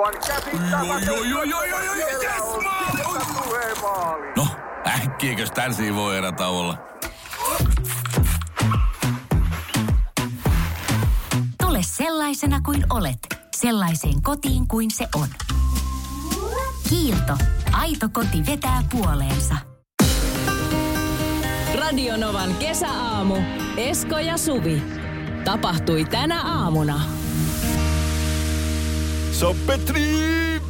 Aivan käsittämätöntä. Joo, joo, joo, joo, joo, joo, Siellä yes. No, äkkiäkös tän voi erä olla? Tule sellaisena kuin olet, sellaiseen kotiin kuin se on. Kiilto. Aito koti vetää puoleensa. Radionovan kesäaamu. Esko ja Suvi. Tapahtui tänä aamuna. Se on Petri!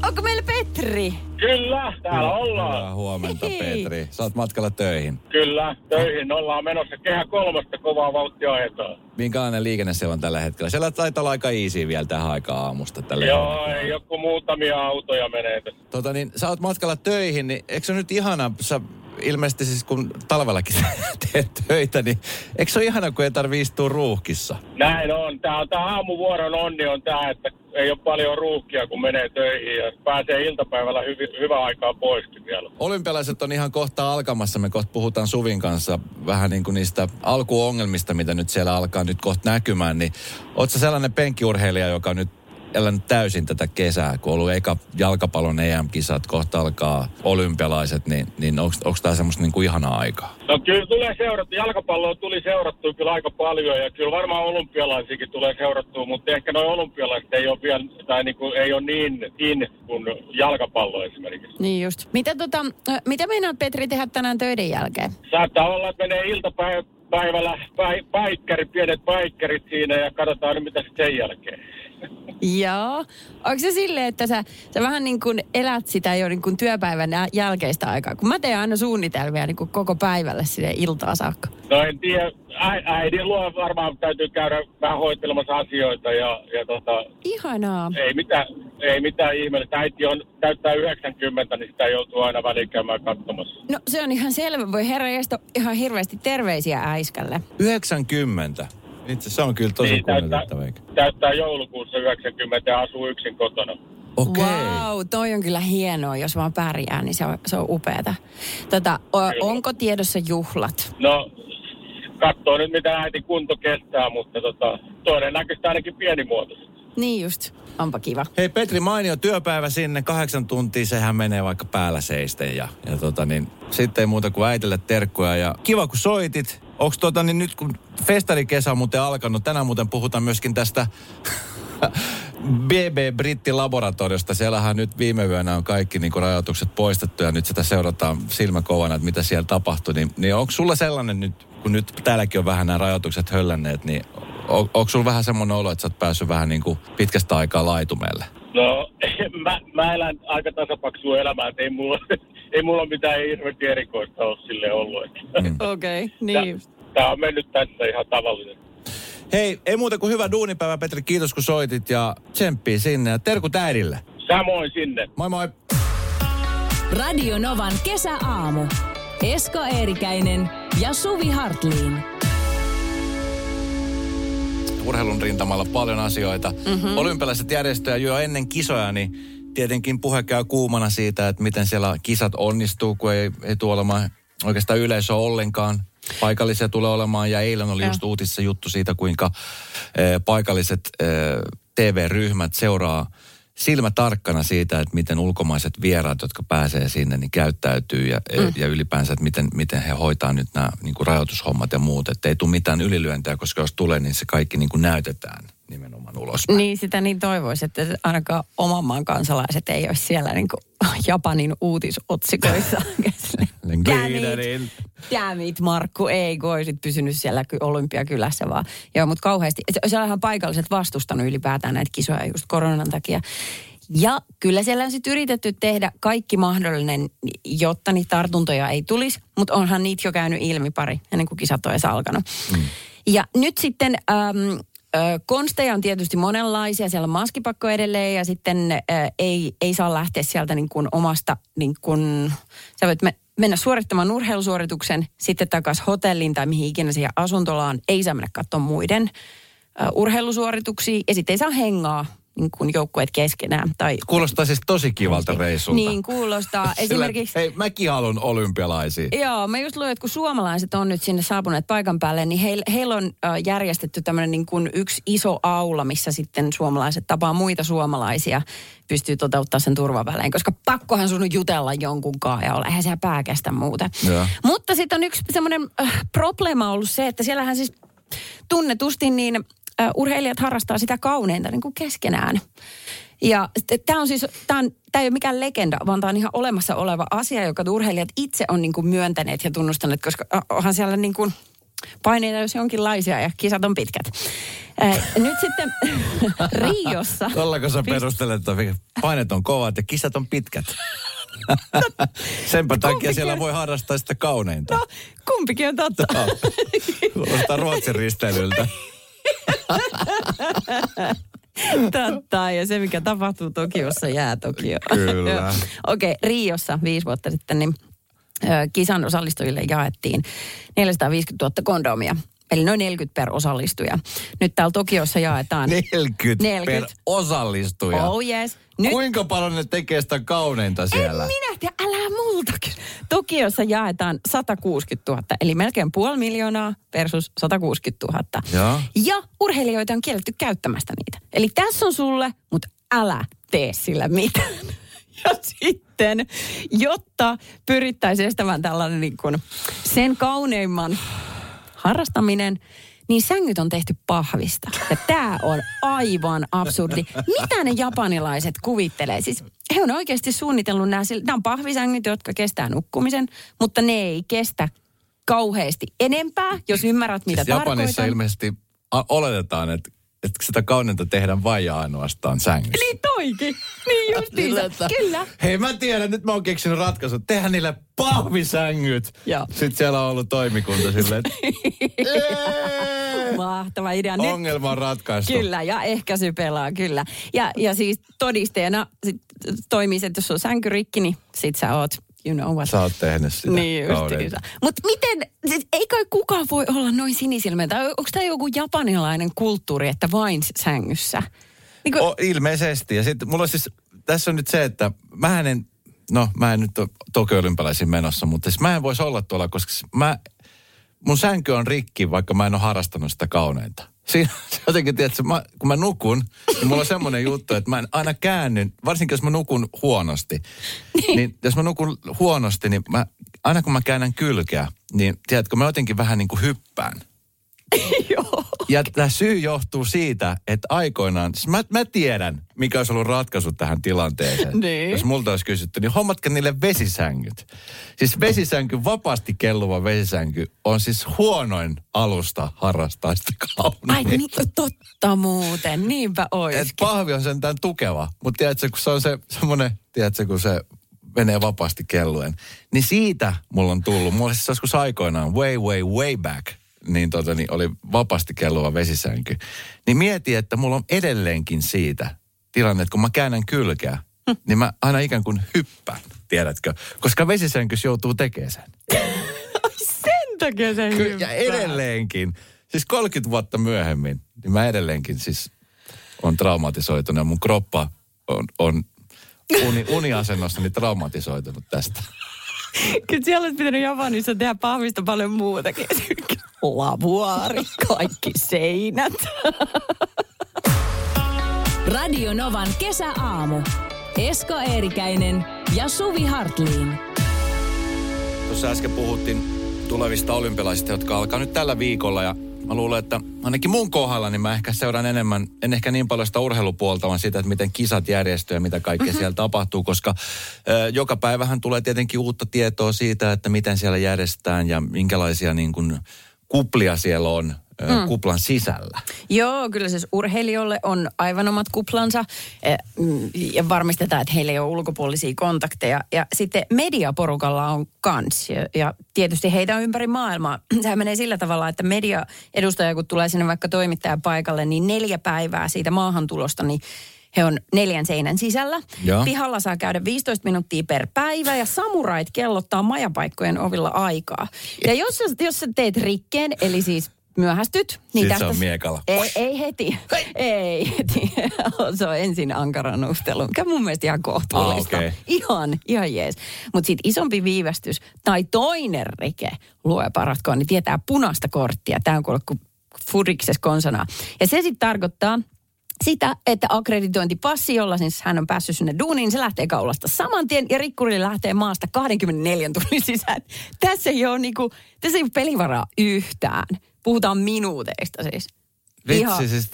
Onko meillä Petri? Kyllä, täällä ollaan. Hyvää huomenta, Hei. Petri. Sä oot matkalla töihin. Kyllä, töihin ollaan menossa. Kehä kolmosta kovaa vauhtia ajetaan. Minkälainen liikenne siellä on tällä hetkellä? Siellä taitaa olla aika easy vielä tähän aikaan aamusta. Tälle Joo, ei joku muutamia autoja menee tässä. Tota niin, sä oot matkalla töihin, niin eikö se nyt ihana, sä ilmeisesti siis kun talvellakin teet töitä, niin eikö se ole ihana, kun ei tarvii istua ruuhkissa? Näin on. Tää on tää aamuvuoron onni on tää, että ei ole paljon ruuhkia, kun menee töihin ja pääsee iltapäivällä hyvi, hyvä aikaa poiskin vielä. Olympialaiset on ihan kohta alkamassa. Me kohta puhutaan Suvin kanssa vähän niin kuin niistä alkuongelmista, mitä nyt siellä alkaa nyt kohta näkymään. Niin sä sellainen penkkiurheilija, joka nyt elänyt täysin tätä kesää, kun on ollut eka jalkapallon EM-kisat, kohta alkaa olympialaiset, niin, niin onko tämä semmoista niin kuin ihanaa aikaa? No kyllä tulee seurattu. Jalkapalloa tuli seurattua kyllä aika paljon ja kyllä varmaan olympialaisiakin tulee seurattua, mutta ehkä noin olympialaiset ei ole vielä, tai niin kuin, ei ole niin in kuin jalkapallo esimerkiksi. Niin just. Mitä, tota, ö, mitä meinaat Petri tehdä tänään töiden jälkeen? Saattaa olla, että menee iltapäivällä päi, päikkärit, pienet päikkärit siinä ja katsotaan nyt mitä sitten sen jälkeen. Joo. Onko se silleen, että sä, sä vähän niin kuin elät sitä jo niin kuin työpäivän jälkeistä aikaa? Kun mä teen aina suunnitelmia niin kuin koko päivälle sinne iltaan saakka. No en tiedä, Ä, äidin luo varmaan täytyy käydä vähän hoitelemassa asioita ja, ja tota, Ihanaa. ei mitään, ei mitään ihmeellistä. Äiti on, täyttää 90, niin sitä joutuu aina väliin käymään katsomassa. No se on ihan selvä. Voi herra ihan hirveästi terveisiä äiskälle. 90. Itse se on kyllä tosi Niin, täyttää, kunnioitettava. eikä? täyttää joulukuussa 90 ja asuu yksin kotona. Okei. Wow, toi on kyllä hienoa. Jos vaan pärjää, niin se on, se on upeata. Tota, o, onko tiedossa juhlat? No, katsoo nyt mitä äiti kunto kestää, mutta tota, todennäköisesti ainakin pienimuotoisesti. Niin just. Onpa kiva. Hei Petri, mainio työpäivä sinne, kahdeksan tuntia, sehän menee vaikka päällä seisten ja, ja tota niin, sitten ei muuta kuin äitille terkkuja ja kiva kun soitit. Onks tota niin nyt kun festarikesä on muuten alkanut, tänään muuten puhutaan myöskin tästä BB Britti Laboratoriosta. Siellähän nyt viime yönä on kaikki niin kuin rajoitukset poistettu ja nyt sitä seurataan silmäkovana, että mitä siellä tapahtui. Niin, niin onko sulla sellainen nyt, kun nyt täälläkin on vähän nämä rajoitukset höllänneet, niin on, onko sulla vähän semmoinen olo, että sä oot päässyt vähän niin kuin pitkästä aikaa laitumelle? No, mä, mä elän aika tasapaksua elämää, ei mulla, ei mulla mitään hirveästi erikoista ole sille ollut. Mm. Okei, okay, niin. Tämä on mennyt tässä ihan tavallinen. Hei, ei muuta kuin hyvä duunipäivä, Petri. Kiitos kun soitit ja tsemppii sinne. Ja terkut äidille. Samoin sinne. Moi moi. Radio Novan kesäaamu. Esko Eerikäinen ja Suvi Hartliin. Urheilun rintamalla paljon asioita. Mm-hmm. Olympialaiset järjestöjä jo ennen kisoja, niin tietenkin puhe käy kuumana siitä, että miten siellä kisat onnistuu, kun ei, ei tule olemaan oikeastaan yleisö ollenkaan. Paikallisia tulee olemaan ja eilen oli Joo. just uutisissa juttu siitä, kuinka eh, paikalliset eh, TV-ryhmät seuraa silmä tarkkana siitä, että miten ulkomaiset vieraat, jotka pääsee sinne, niin käyttäytyy ja, mm. ja ylipäänsä, että miten, miten he hoitaa nyt nämä niin kuin rajoitushommat ja muut. Että ei tule mitään ylilyöntejä, koska jos tulee, niin se kaikki niin kuin näytetään nimenomaan ulospäin. Niin sitä niin toivoisi, että ainakaan oman maan kansalaiset ei olisi siellä niin kuin Japanin uutisotsikoissa. Damn it, Markku, ei kun olisit pysynyt siellä ky- olympiakylässä vaan. Joo, mutta kauheasti. Siellähän paikalliset vastustanut ylipäätään näitä kisoja just koronan takia. Ja kyllä siellä on sitten yritetty tehdä kaikki mahdollinen, jotta niitä tartuntoja ei tulisi, mutta onhan niitä jo käynyt ilmi pari ennen kuin kisat on alkanut. Mm. Ja nyt sitten äm, ö, konsteja on tietysti monenlaisia. Siellä on maskipakko edelleen ja sitten ei, ei saa lähteä sieltä niin kuin omasta, niin kuin, sä voit me, mennä suorittamaan urheilusuorituksen, sitten takaisin hotelliin tai mihin ikinä siihen asuntolaan. Ei saa mennä katsomaan muiden urheilusuorituksia ja sitten ei saa hengaa niin kuin joukkueet keskenään. Tai, Kuulostaa siis tosi kivalta reissulta. niin kuulostaa. Esimerkiksi hei, mäkin haluan olympialaisia. Joo, mä just luin, että kun suomalaiset on nyt sinne saapuneet paikan päälle, niin heillä, heillä on äh, järjestetty tämmöinen niin kuin yksi iso aula, missä sitten suomalaiset tapaa muita suomalaisia, pystyy toteuttaa sen turvavälein, koska pakkohan sun jutella jonkun kanssa ja olla, eihän se pää kestä muuta. Joo. Mutta sitten on yksi semmoinen äh, probleema ollut se, että siellähän siis tunnetusti niin urheilijat harrastaa sitä kauneinta niin kuin keskenään. Ja tämä on siis, tämä ei ole mikään legenda, vaan tämä on ihan olemassa oleva asia, joka urheilijat itse on niin kuin myöntäneet ja tunnustaneet, koska onhan siellä niin kuin paineita jos jonkinlaisia ja kisat on pitkät. Nyt sitten Riossa. Tollako sä perustelet, että painet on kovat ja kisat on pitkät? Senpä takia siellä voi harrastaa sitä kauneinta. No, kumpikin on totta. Kuulostaa Ruotsin risteilyltä. Totta, ja se mikä tapahtuu Tokiossa jää Tokioon. Kyllä. Okei, okay, Riossa viisi vuotta sitten niin kisan osallistujille jaettiin 450 000 kondomia. Eli noin 40 per osallistuja. Nyt täällä Tokiossa jaetaan... 40, 40. per osallistuja. Oh yes. Nyt Kuinka paljon ne tekee sitä kauneinta siellä? En minä tiedä, älä multa. Tokiossa jaetaan 160 000, eli melkein puoli miljoonaa versus 160 000. Joo. Ja urheilijoita on kielletty käyttämästä niitä. Eli tässä on sulle, mutta älä tee sillä mitään. Ja sitten, jotta pyrittäisiin estämään tällainen niin kuin sen kauneimman harrastaminen, niin sängyt on tehty pahvista. Ja tämä on aivan absurdi. Mitä ne japanilaiset kuvittelee? Siis he on oikeasti suunnitellut nämä, sillä- nämä on pahvisängyt, jotka kestää nukkumisen, mutta ne ei kestä kauheasti enempää, jos ymmärrät, mitä Siis Japanissa tarkoitan. ilmeisesti a- oletetaan, että, että sitä kauneinta tehdään vain ja ainoastaan sängyssä. Niin toikin. Niin justiinsa. Kyllä. Hei mä tiedän, nyt mä oon keksinyt ratkaisun. Tehdään niille pahvisängyt. Joo. Sitten siellä on ollut toimikunta silleen, että "Ee, Mahtava idea. Nyt ongelma on ratkaistu. Kyllä, ja ehkäisy pelaa, kyllä. Ja, ja siis todisteena sit toimii se, että jos on sänky rikki, niin sit sä oot, you know what. Sä oot tehnyt sitä Niin justiinsa. Mutta miten, siis ei kai kukaan voi olla noin sinisilmäinen? Tai onko tämä joku japanilainen kulttuuri, että vain sängyssä? Niin kuin, O, ilmeisesti. Ja sitten mulla siis, tässä on nyt se, että mä en, no mä en nyt ole Tokyo olympialaisiin menossa, mutta siis mä en voisi olla tuolla, koska s- mä, mun sänky on rikki, vaikka mä en ole harrastanut sitä kauneinta. Siinä jotenkin, tiedätkö, mä, kun mä nukun, niin mulla on semmoinen juttu, että mä en aina käännyn, varsinkin jos mä nukun huonosti. Niin. niin jos mä nukun huonosti, niin mä, aina kun mä käännän kylkeä, niin tiedätkö, mä jotenkin vähän niin kuin hyppään. joo. Ja tämä syy johtuu siitä, että aikoinaan, siis mä, mä tiedän, mikä olisi ollut ratkaisu tähän tilanteeseen. Niin. Jos multa olisi kysytty, niin hommatko niille vesisängyt. Siis vesisänky, vapaasti kelluva vesisänky on siis huonoin alusta harrastaa sitä Ai kauniin. niin, totta muuten, niinpä Et ois. pahvi on sentään tukeva, mutta tiedätkö, kun se on se semmoinen, tiedätkö, kun se menee vapaasti kelluen. Niin siitä mulla on tullut, mulla siis joskus aikoinaan, way, way, way back, niin, tota, niin oli vapaasti kelluva vesisänky. Niin mieti, että mulla on edelleenkin siitä tilanne, että kun mä käännän kylkeä, niin mä aina ikään kuin hyppään, tiedätkö? Koska vesisänkys joutuu tekemään sen. Sen takia se Ky- ja edelleenkin, siis 30 vuotta myöhemmin, niin mä edelleenkin siis on traumatisoitunut ja mun kroppa on, on uni, uniasennossani traumatisoitunut tästä. Kyllä siellä olisi pitänyt Japanissa tehdä pahvista paljon muutakin. Lavuaari, kaikki seinät. Radio Novan kesäaamu. Esko Eerikäinen ja Suvi Hartliin. Tuossa äsken puhuttiin tulevista olympialaisista, jotka alkaa nyt tällä viikolla ja mä luulen, että ainakin mun kohdalla niin mä ehkä seuraan enemmän, en ehkä niin paljon sitä urheilupuolta, vaan sitä, että miten kisat järjestyy ja mitä kaikkea mm-hmm. siellä tapahtuu, koska ö, joka päivähän tulee tietenkin uutta tietoa siitä, että miten siellä järjestetään ja minkälaisia niin kuin kuplia siellä on mm. kuplan sisällä. Joo, kyllä siis urheilijoille on aivan omat kuplansa eh, mm, ja varmistetaan, että heillä ei ole ulkopuolisia kontakteja. Ja sitten mediaporukalla on kans ja, tietysti heitä on ympäri maailmaa. Sehän menee sillä tavalla, että media-edustaja kun tulee sinne vaikka toimittajan paikalle, niin neljä päivää siitä maahantulosta, niin he on neljän seinän sisällä. Joo. Pihalla saa käydä 15 minuuttia per päivä ja samurait kellottaa majapaikkojen ovilla aikaa. Ja jos, jos sä teet rikkeen, eli siis myöhästyt. Niin Sit se on miekalla. Ei, ei heti. Ei heti. se on ensin ankara nuustelu, mikä mun mielestä ihan kohtuullista. Ah, okei. Ihan, ihan jees. Mutta sitten isompi viivästys tai toinen rike, lue paratkoon, niin tietää punaista korttia. Tämä on kuule kuin furikses konsana. Ja se sitten tarkoittaa, sitä, että akkreditointipassi, jolla siis hän on päässyt sinne duuniin, se lähtee kaulasta saman tien ja rikkuri lähtee maasta 24 tunnin sisään. Tässä ei ole, niinku, tässä ei ole pelivaraa yhtään. Puhutaan minuuteista siis. Vitsi, siis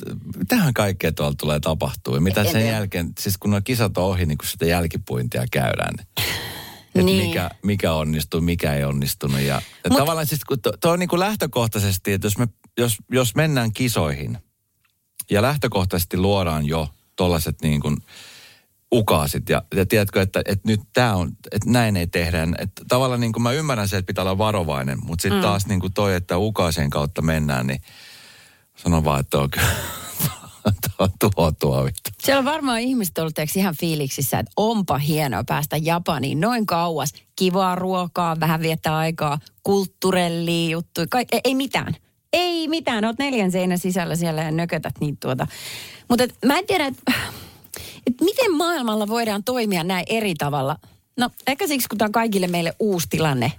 tähän kaikkea tuolla tulee tapahtua. Ja mitä En sen tiedä. jälkeen, siis kun nuo kisat on ohi, niin kun sitä jälkipuintia käydään. Että Niin. mikä, mikä onnistuu, mikä ei onnistunut. Ja, ja Mut- tavallaan siis, kun to, to on niin kuin lähtökohtaisesti, että jos, me, jos, jos mennään kisoihin ja lähtökohtaisesti luodaan jo tollaiset niin kuin ukaasit ja, ja tiedätkö, että, että nyt tämä on, että näin ei tehdä. Että tavallaan niin kuin mä ymmärrän se, että pitää olla varovainen, mutta sitten mm. taas niin kuin toi, että ukaasien kautta mennään, niin sanon vaan, että on kyllä tuo, tuo, tuo vittu. Siellä on varmaan ihmiset ollut teeksi ihan fiiliksissä, että onpa hienoa päästä Japaniin noin kauas. Kivaa ruokaa, vähän viettää aikaa, kulttuurellia juttuja, ei, ei mitään. Ei mitään, oot neljän seinän sisällä siellä ja nökötät niitä tuota. Mutta mä en tiedä, että et miten maailmalla voidaan toimia näin eri tavalla. No ehkä siksi, kun tämä on kaikille meille uusi tilanne,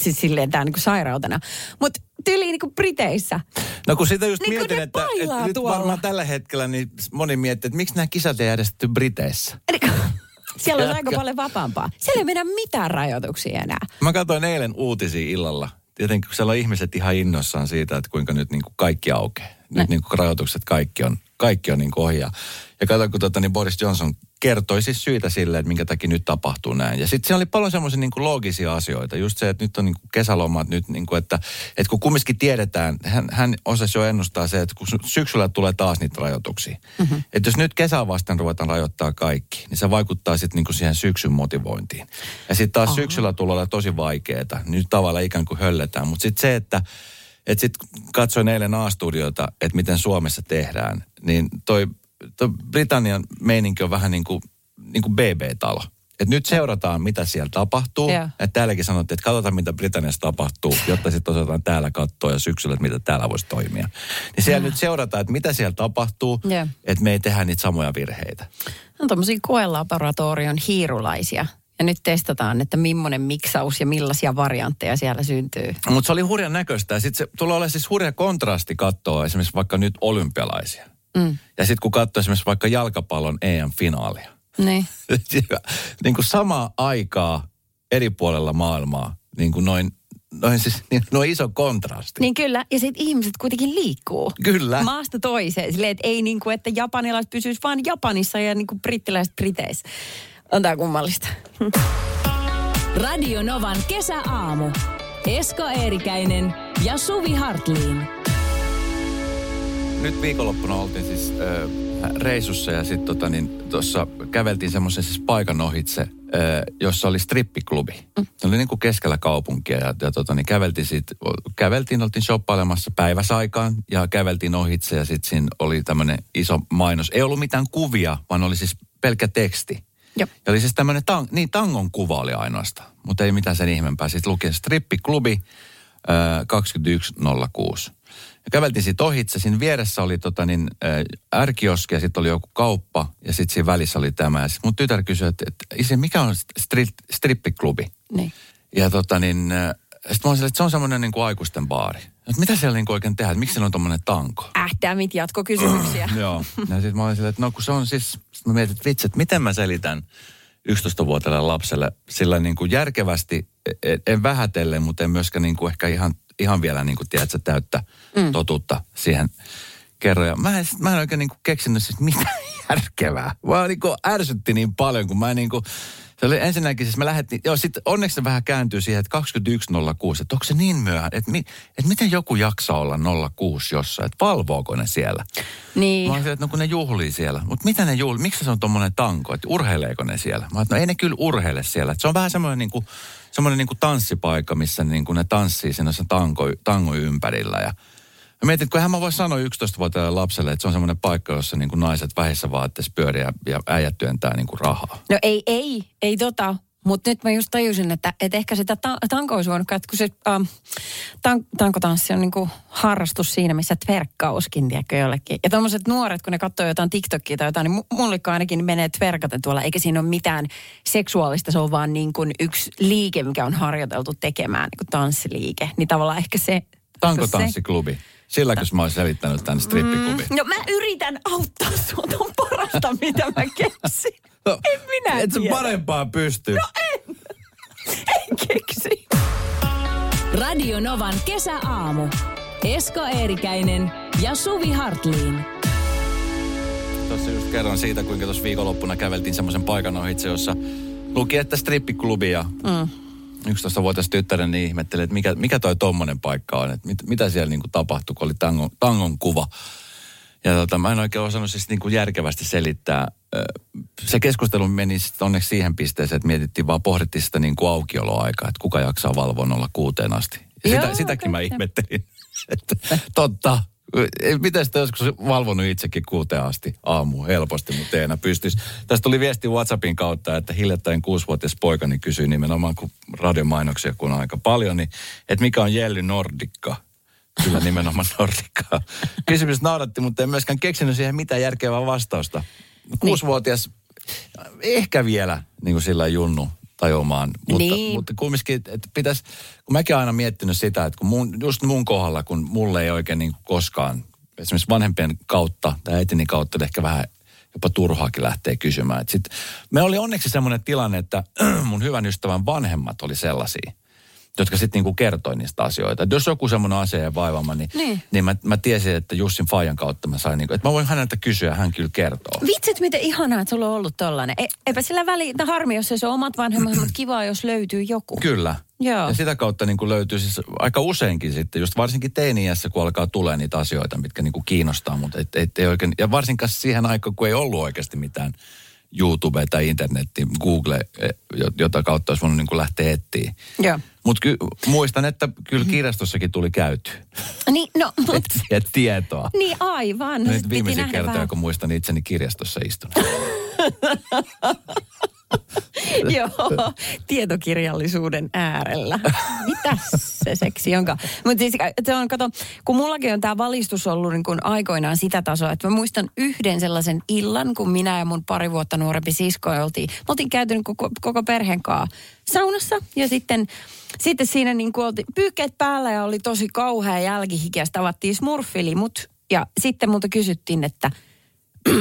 siis silleen tämä niinku sairautena. Mutta tyyliin niinku Briteissä. No kun sitä just Niin mietin, että, että nyt varmaan tällä hetkellä niin moni miettii, että miksi nämä kisat ei järjestetty Briteissä. Siellä on aika paljon vapaampaa. Siellä ei mennä mitään rajoituksia enää. Mä katsoin eilen uutisia illalla. Tietenkin kun siellä on ihmiset ihan innossaan siitä, että kuinka nyt niin kuin kaikki aukeaa. Nyt niin kuin rajoitukset kaikki on, kaikki on niin kuin ohi. Ja, katsoin, kun tota, niin Boris Johnson kertoi siis syitä sille, että minkä takia nyt tapahtuu näin. Ja sitten siellä oli paljon semmoisia niin loogisia asioita. Just se, että nyt on niin kuin kesälomat nyt, niin kuin, että, että kun kumminkin tiedetään, hän, hän osasi jo ennustaa se, että kun sy- syksyllä tulee taas niitä rajoituksia. Mm-hmm. Että jos nyt kesää vasten ruvetaan rajoittaa kaikki, niin se vaikuttaa sitten niin kuin siihen syksyn motivointiin. Ja sitten taas syksyllä tulee olla tosi vaikeaa. Nyt tavallaan ikään kuin hölletään. Mutta sitten se, että että sitten katsoin eilen A-studiota, että miten Suomessa tehdään, niin toi, toi Britannian meininki on vähän niin kuin, niin kuin BB-talo. Et nyt seurataan, mitä siellä tapahtuu. Joo. Et täälläkin sanottiin, että katsotaan, mitä Britanniassa tapahtuu, jotta sitten osataan täällä katsoa ja syksyllä, että mitä täällä voisi toimia. Niin siellä nyt seurataan, että mitä siellä tapahtuu, Joo. että me ei tehdä niitä samoja virheitä. On tuommoisia koelaboratorion hiirulaisia. Ja nyt testataan, että millainen miksaus ja millaisia variantteja siellä syntyy. Mutta se oli hurjan näköistä. Ja sitten se tulee olemaan siis hurja kontrasti katsoa esimerkiksi vaikka nyt olympialaisia. Mm. Ja sitten kun katsoo esimerkiksi vaikka jalkapallon EM-finaalia. Niin. niin kuin samaa aikaa eri puolella maailmaa, niin kuin noin, noin siis niin, noin iso kontrasti. Niin kyllä, ja sitten ihmiset kuitenkin liikkuu. Kyllä. Maasta toiseen. Silleen, että ei niin kuin, että japanilaiset pysyisi vaan Japanissa ja niin kuin brittiläiset Briteissä. On tää kummallista. Radio Novan kesäaamu. Esko Eerikäinen ja Suvi Hartliin. Nyt viikonloppuna oltiin siis äh, reissussa ja sitten tota, niin, tuossa käveltiin semmoisen siis paikan ohitse, äh, jossa oli strippiklubi. Mm. Se oli niin kuin keskellä kaupunkia ja, ja tota, niin käveltiin, siitä, käveltiin, oltiin shoppailemassa päiväsaikaan ja käveltiin ohitse ja sitten siinä oli tämmöinen iso mainos. Ei ollut mitään kuvia, vaan oli siis pelkkä teksti. Joo. Ja oli siis tämmöinen, tang, niin tangon kuva oli ainoastaan, mutta ei mitään sen ihmeempää. Sitten luki strippiklubi äh, 2106. Ja käveltiin siitä ohitse. Siinä vieressä oli tota niin, äh, ärkioski ja sitten oli joku kauppa ja sitten siinä välissä oli tämä. Ja sit mun tytär kysyi, että, että isi, mikä on stri, strippiklubi? Niin. Ja tota niin, äh, sitten mä olin että se on semmoinen niin kuin aikuisten baari. Että mitä siellä niin kuin oikein tehdään? Miksi siellä on tommonen tanko? Ähtämit jatkokysymyksiä. Joo. Ja sitten mä olin silleen, että no kun se on siis, sit mä mietin, että vitsi, että miten mä selitän 11-vuotiaalle lapselle sillä niin kuin järkevästi, en- en vähätellen, mutta en myöskään niin kuin ehkä ihan, ihan vielä niin kuin, tiedätkö, täyttä mm. totuutta siihen kerran. Ja mä en, mä en oikein niin kuin keksinyt siis mitään järkevää. Mä niin kuin ärsytti niin paljon, kun mä niin kuin, se oli ensinnäkin, siis me lähdettiin, joo sit onneksi se vähän kääntyy siihen, että 21.06, että onko se niin myöhään, että, mi, että miten joku jaksaa olla 06 jossain, että valvooko ne siellä? Niin. Mä olisin, että no kun ne juhlii siellä. Mutta mitä ne juhlii? Miksi se on tommonen tanko? Että urheileeko ne siellä? Mä että no ei ne kyllä urheile siellä. Et se on vähän semmoinen niinku, semmoinen niinku tanssipaikka, missä niinku ne tanssii siinä sen tango, tango ympärillä. Ja mä mietin, että kun eihän mä voi sanoa 11-vuotiaalle lapselle, että se on semmoinen paikka, jossa niinku naiset vähissä vaatteissa pyörii ja, ja äijät työntää niinku rahaa. No ei, ei, ei tota. Mutta nyt mä just tajusin, että, että ehkä sitä ta- tanko olisi voinut katsoa, kun se ähm, tan- tankotanssi on niinku harrastus siinä, missä tverkkauskin, tiedätkö, jollekin. Ja tuommoiset nuoret, kun ne katsoo jotain TikTokia tai jotain, niin mulle ainakin menee tverkaten tuolla, eikä siinä ole mitään seksuaalista, se on vaan niin kuin yksi liike, mikä on harjoiteltu tekemään, niin kuin tanssiliike. Niin tavallaan ehkä se... Tankotanssiklubi. Silläkö mä olisin selittänyt tänne strippiklubin? No mä yritän auttaa sua ton parasta, mitä mä keksin. No, En minä Et sä tiedä. parempaa pysty. No en. En keksi. Radio Novan kesäaamu. Esko Eerikäinen ja Suvi Hartliin. Tuossa just kerron siitä, kuinka tuossa viikonloppuna käveltiin semmoisen paikan ohitse, jossa luki, että strippiklubi ja mm. 11-vuotias tyttäreni niin ihmetteli, että mikä, mikä toi tommonen paikka on, että mit, mitä siellä niinku tapahtui, kun oli tangon, tangon kuva. Ja tota, mä en oikein osannut siis niinku järkevästi selittää. Se keskustelu meni onneksi siihen pisteeseen, että mietittiin vaan, pohdittiin sitä niinku aukioloaikaa, että kuka jaksaa valvoa olla kuuteen asti. Ja sitä, Joo, sitäkin mä okei. ihmettelin. että, totta. Miten sitä joskus valvonut itsekin kuuteen asti aamu helposti, mutta ei enää pystyisi. Tästä tuli viesti WhatsAppin kautta, että hiljattain kuusivuotias poikani kysyi nimenomaan, kun radiomainoksia kun on aika paljon, niin että mikä on Jelly Nordikka? Kyllä nimenomaan Nordikkaa. Kysymys nauratti, mutta en myöskään keksinyt siihen mitään järkevää vastausta. Kuusivuotias, ehkä vielä niin kuin sillä junnu tajumaan. Mutta, Niin. mutta kumminkin, että pitäisi, kun mäkin aina miettinyt sitä, että kun mun, just mun kohdalla, kun mulle ei oikein niin koskaan, esimerkiksi vanhempien kautta tai äitini kautta ehkä vähän jopa turhaakin lähtee kysymään. Et sit, me oli onneksi semmoinen tilanne, että mun hyvän ystävän vanhemmat oli sellaisia, jotka sitten niinku kertoi niistä asioita. Et jos joku semmoinen asia ei vaivama, niin, Niin. niin mä, mä tiesin, että Jussin Fajan kautta mä sain, niinku, että mä voin häneltä kysyä, hän kyllä kertoo. Vitsit, miten ihanaa, että sulla on ollut tollanen. E, eipä sillä väliä, no harmi, jos se on omat vanhemmat, mutta kiva, jos löytyy joku. Kyllä. Joo. Ja sitä kautta niin löytyy siis aika useinkin sitten, just varsinkin teini-iässä, kun alkaa tulee niitä asioita, mitkä niin kiinnostaa, mutta et, et, ei oikein, ja varsinkaan siihen aikaan, kun ei ollut oikeasti mitään YouTube tai internetti, Google, jo- jota kautta olisi voinut niin kuin lähteä etsiä. Mutta ky- muistan, että kyllä kirjastossakin tuli käyty. Niin, no, mut, Et, et tietoa. niin aivan. No, nyt nähdä kertoja, vähän. kun muistan itseni kirjastossa istunut. Joo, tietokirjallisuuden äärellä. Mitä se seksi onkaan? Mutta siis se on, kato, kun mullakin on tämä valistus ollut niin kun aikoinaan sitä tasoa, että mä muistan yhden sellaisen illan, kun minä ja mun pari vuotta nuorempi sisko oltiin, me oltiin käyty niin koko, koko perheen kanssa saunassa ja sitten, sitten siinä niin oltiin pyyhkeet päällä ja oli tosi kauhea jälkihikeä, tavattiin smurfilimut ja sitten multa kysyttiin, että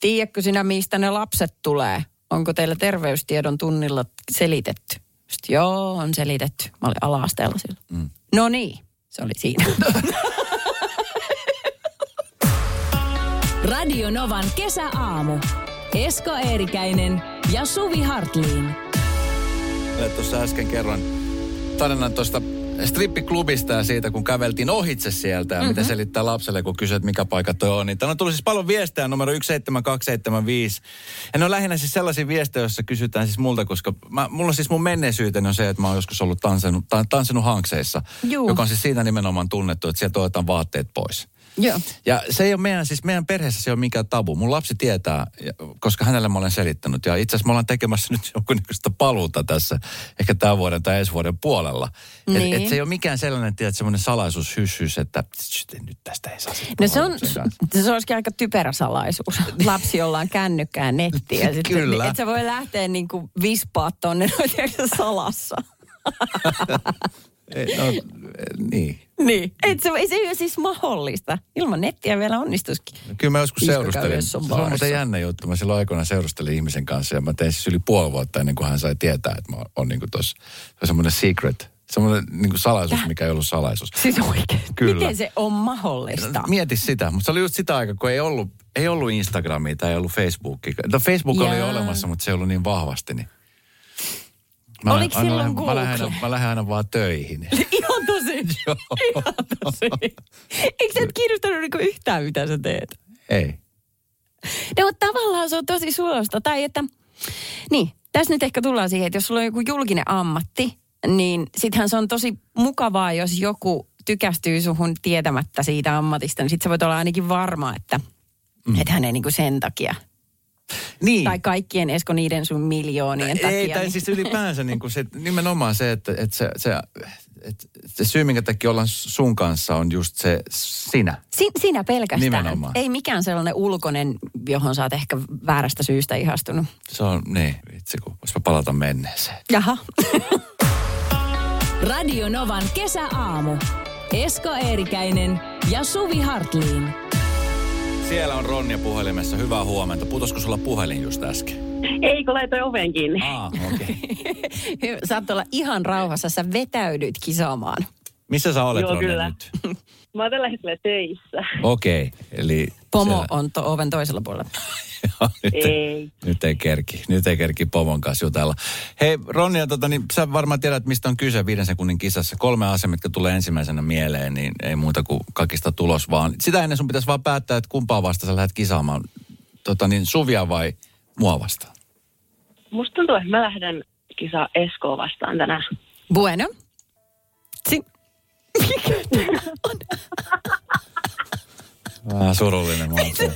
tiedätkö sinä, mistä ne lapset tulee? Onko teillä terveystiedon tunnilla selitetty? Sitten joo, on selitetty. Mä olin ala-asteella silloin. Mm. No niin, se oli siinä. Radio Novan kesäaamu. Esko Eerikäinen ja Suvi Hartliin. Tuossa äsken kerron tarinan tuosta strippiklubista ja siitä, kun käveltiin ohitse sieltä ja mm-hmm. mitä selittää lapselle, kun kysyt, mikä paikka toi on. Niin on tullut siis paljon viestejä numero 17275. Ja ne on lähinnä siis sellaisia viestejä, joissa kysytään siis multa, koska mä, mulla siis mun menneisyyteni on se, että mä oon joskus ollut tanssinut, ta, tanssinut hankseissa, Juu. joka on siis siitä nimenomaan tunnettu, että sieltä otetaan vaatteet pois. Joo. Ja se ei ole meidän, siis meidän perheessä se ei ole mikään tabu. Mun lapsi tietää, koska hänelle mä olen selittänyt. Ja itse asiassa me ollaan tekemässä nyt jonkunnäköistä paluuta tässä, ehkä tämän vuoden tai ensi vuoden puolella. Niin. Et, et se ei ole mikään sellainen, tiedät, semmoinen salaisuushyssys, että "Shit, nyt tästä ei saa No se on, puhua lapsen kanssa." se olisikin aika typerä salaisuus. Lapsi, jolla on kännykkää nettiä. Kyllä. Että se voi lähteä niin kuin vispaa tonne salassa. Ei, no, eh, niin. Niin. Et se, ei se ole siis mahdollista. Ilman nettiä vielä onnistuskin. Kyllä mä joskus seurustelin. Se on muuten jännä juttu. Mä silloin aikoina seurustelin ihmisen kanssa ja mä tein siis yli puoli vuotta ennen kuin hän sai tietää, että mä oon niin kuin tossa, se on semmoinen secret, semmoinen niin salaisuus, mikä ei ollut salaisuus. Siis oikein. Kyllä. Miten se on mahdollista? Mieti sitä, mutta se oli just sitä aikaa, kun ei ollut, ei ollut Instagramia tai ei ollut Facebookia. No Facebook oli Jaa. olemassa, mutta se ei ollut niin vahvasti. Niin. Mä, Oliko aina silloin lähden- mä, lähden Google? mä lähden aina vaan töihin. Ihan tosi. Ihan tosi. Eikö se et kiinnostanut niinku yhtään, mitä sä teet? ei. No, mutta tavallaan se on tosi suosta. Tai että, niin, tässä nyt ehkä tullaan siihen, että jos sulla on joku julkinen ammatti, niin sittenhän se on tosi mukavaa, jos joku tykästyy suhun tietämättä siitä ammatista, niin sit sä voit olla ainakin varma, että mm. et hän ei niinku sen takia Niin. Tai kaikkien Esko niiden sun miljoonien takia. Ei, tai niin- siis ylipäänsä niin kuin se, nimenomaan se, että, että se, se, että se syy, minkä takia ollaan sun kanssa, on just se sinä. Si- sinä pelkästään. Nimenomaan. Ei mikään sellainen ulkoinen, johon sä oot ehkä väärästä syystä ihastunut. Se on, niin, vitsi, kun voisipa palata menneeseen. Jaha. Radio Novan kesäaamu. Esko Eerikäinen ja Suvi Hartliin. Siellä on Ronja puhelimessa. Hyvää huomenta. Putosko sulla puhelin just äsken? Ei, kun laitoin oven kiinni. Aa, okei. Okay. Saat olla ihan rauhassa. Sä vetäydyt kisaamaan. Missä sä olet, Joo, Ronja, kyllä. nyt? Mä oon tällä hetkellä töissä. Okei, okay, eli... Pomo siellä- on to- oven toisella puolella. nyt, Ei. nyt ei kerki. Nyt ei kerki pomon kanssa jutella. Hei Ronja, tota, niin, sä varmaan tiedät, mistä on kyse viiden sekunnin kisassa. Kolme asiaa, mitkä tulee ensimmäisenä mieleen, niin ei muuta kuin kakista tulos vaan. Sitä ennen sun pitäisi vaan päättää, että kumpaa vasta sä lähdet kisaamaan. Tota, niin Suvia vai mua vastaan? Musta tuntuu, että mä lähden kisaa Eskoa vastaan tänään. Bueno. Si- Vähän surullinen mä oon.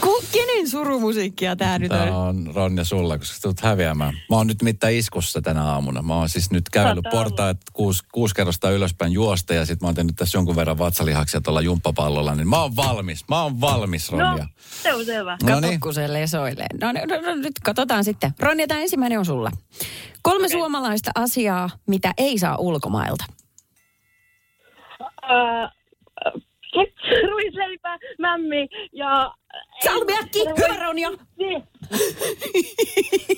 Ku, kenen surumusiikkia tää nyt Tämä on? on Ronja sulla, koska tulet häviämään. Mä oon nyt mitään iskussa tänä aamuna. Mä oon siis nyt kävellyt Saattaa portaat kuusi, kuusi kerrosta ylöspäin juosta ja sit mä oon tehnyt tässä jonkun verran vatsalihaksia tuolla jumppapallolla. Niin mä oon valmis. Mä oon valmis, Ronja. No, se on selvä. Kato, Noniin. kun se lesoilee. No, no, no, no nyt katsotaan sitten. Ronja, tämä ensimmäinen on sulla. Kolme okay. suomalaista asiaa, mitä ei saa ulkomailta. Öö, ruisleipä, mämmi ja... Salmiakki, hyvä Ronja. Niin.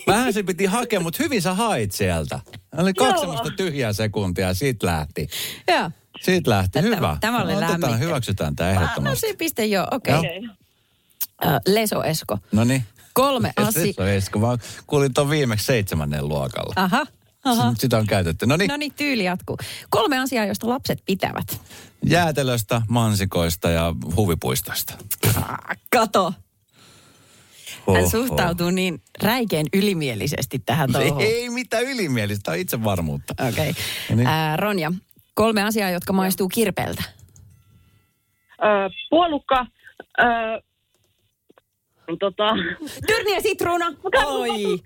Vähän se piti hakea, mutta hyvin sä hait sieltä. Oli kaksi Joo. semmoista tyhjää sekuntia ja siitä lähti. Joo. Siitä lähti. Hyvä. tämä oli No, Otetaan, lämmittävä. hyväksytään tämä Ah, No ehdottomasti. se piste joo, okei. Okay. Leso Esko. No niin. Kolme asiaa. Esko. Mä kuulin ton viimeksi seitsemännen luokalla. Aha. Aha. Sitä on käytetty. No niin. No niin, tyyli jatkuu. Kolme asiaa, josta lapset pitävät. Jäätelöstä, mansikoista ja huvipuistoista. Ah, kato. Hän Oho. suhtautuu niin räikeän ylimielisesti tähän touhuun. Ei mitään ylimielistä, tämä on itsevarmuutta. Okei. No niin. Okay. Ronja, kolme asiaa, jotka maistuu kirpeltä. Öö, puolukka, öö, tota... Tyrni ja sitruuna. Oi.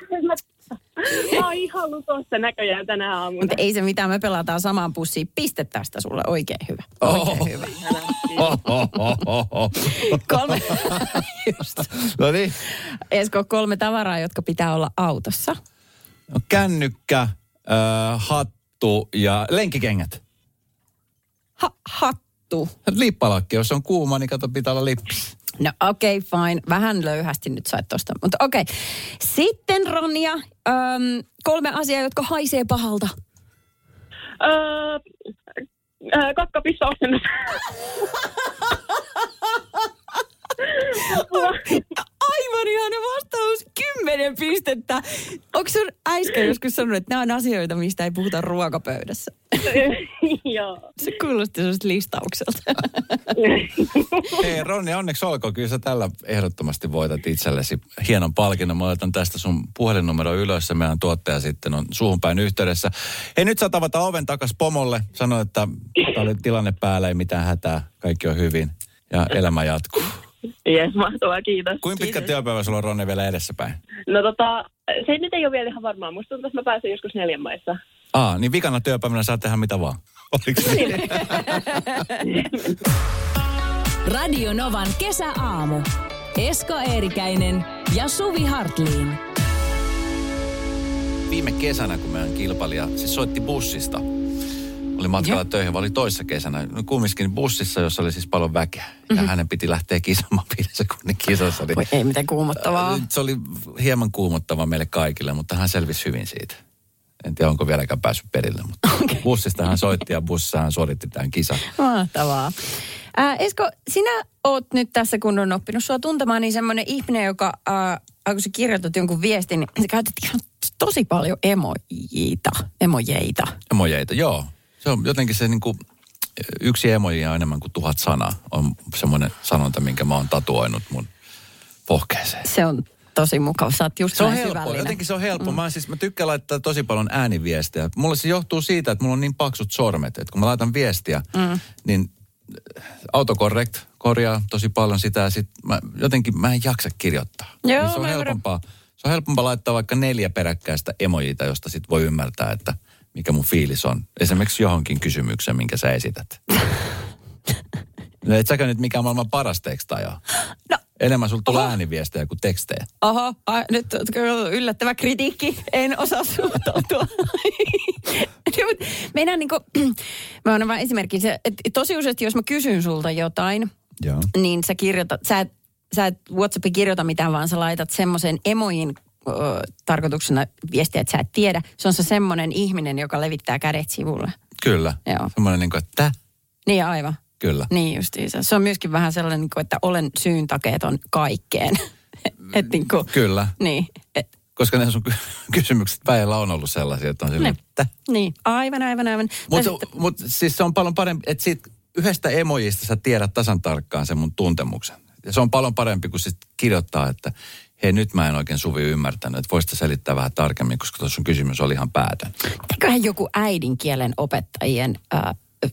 Mä oon ihan lutossa näköjään tänä aamuna. Mutta ei se mitään, me pelataan samaan pussiin. Piste tästä sulle, oikein hyvä. Oikein Oho. hyvä. Kolme, just. No niin. Esko, kolme tavaraa, jotka pitää olla autossa. No, kännykkä, äh, hattu ja lenkkikengät. Ha- hattu. Lippalakki, jos on kuuma, niin kato, pitää olla lippis. No okei, okay, fine. Vähän löyhästi nyt sait tosta. Mutta okei. Okay. Sitten Ronja, öm, kolme asiaa, jotka haisee pahalta. Öö, öö, kakkapissa. Aivan ihana vastaus. Kymmenen pistettä. Onko sun äiskä joskus sanonut, että nämä on asioita, mistä ei puhuta ruokapöydässä? Joo. Se kuulosti sellaista listaukselta. Hei Ronni, onneksi olkoon. Kyllä sä tällä ehdottomasti voitat itsellesi hienon palkinnon. Mä otan tästä sun puhelinnumero ylös ja meidän tuottaja sitten on suuhun päin yhteydessä. Hei nyt saat avata oven takas pomolle. Sano, että tää oli tilanne päällä, ei mitään hätää. Kaikki on hyvin ja elämä jatkuu. Jes, mahtavaa, kiitos. Kuinka pitkä Kiitos. työpäivä sulla on Ronne vielä edessäpäin? No tota, se nyt ei ole vielä ihan varmaa. Musta tuntuu, että mä pääsen joskus neljän maissa. Aa, niin vikana työpäivänä saa tehdä mitä vaan. Oliko se? Radio Novan kesäaamu. Esko Eerikäinen ja Suvi Hartliin. Viime kesänä, kun meidän kilpailija siis soitti bussista, oli matkalla töihin, vai oli toissa kesänä, no kumminkin bussissa, jossa oli siis paljon väkeä. Ja mm-hmm. hänen piti lähteä kisaamaan viiden sekunnin kisassa. Niin Voi ei miten kuumottavaa. Se oli hieman kuumottava meille kaikille, mutta hän selvisi hyvin siitä. En tiedä, onko vieläkään päässyt perille, mutta okay. bussista hän soitti ja bussissa hän suoritti tämän kisan. Mahtavaa. Ää, Esko, sinä oot nyt tässä, kun on oppinut sua tuntemaan, niin semmoinen ihminen, joka, ää, kun sä kirjoitat jonkun viestin, niin sä käytät ihan tosi paljon emojiita, emojeita. Emojeita, joo. Se on jotenkin se niin kuin, yksi emoji on enemmän kuin tuhat sanaa. On semmoinen sanonta, minkä mä oon tatuoinut mun pohkeeseen. Se on tosi mukava. Sä oot just Se on helppo. Jotenkin se on helppo. Mm. Mä, siis, mä tykkään laittaa tosi paljon ääniviestejä. Mulle se johtuu siitä, että mulla on niin paksut sormet, että kun mä laitan viestiä, mm. niin autocorrect korjaa tosi paljon sitä ja sit mä, jotenkin mä en jaksa kirjoittaa. Joo, Niin se on helpompaa. Se on helpompaa laittaa vaikka neljä peräkkäistä emojita, josta sit voi ymmärtää, että mikä mun fiilis on. Esimerkiksi johonkin kysymykseen, minkä sä esität. no et säkö nyt mikään maailman paras tekstaaja? No. Enemmän sulla tulee ääniviestejä kuin tekstejä. Oho, a, nyt yllättävä kritiikki. En osaa suhtautua. Niin, Meidän niinku, mä annan vaan esimerkki. Se, et tosi useasti, jos mä kysyn sulta jotain, Joo. niin sä kirjoitat, sä et, sä et WhatsAppiin kirjoita mitään, vaan sä laitat semmoisen emojiin ö, tarkoituksena viestiä, että sä et tiedä. Se on se semmoinen ihminen, joka levittää kädet sivulle. Kyllä. Joo. Semmoinen niin kuin, että Niin aivan. Kyllä. Niin justiinsa. Se on myöskin vähän sellainen, niin kuin, että olen syyntakeeton kaikkeen. Et niin kuin, Kyllä. niin. Et, Koska ne sun ky- kysymykset päivällä on ollut sellaisia, että on silleen, että... niin, aivan, aivan, aivan. Mutta sitten- mut, siis se on paljon parempi, että siitä yhdestä emojista sä tiedät tasan tarkkaan sen mun tuntemuksen. Ja se on paljon parempi kuin sitten kirjoittaa, että hei nyt mä en oikein Suvi ymmärtänyt, että voisit selittää vähän tarkemmin, koska tuossa sun kysymys oli ihan päätön. Mitäköhän joku äidinkielen opettajien äh,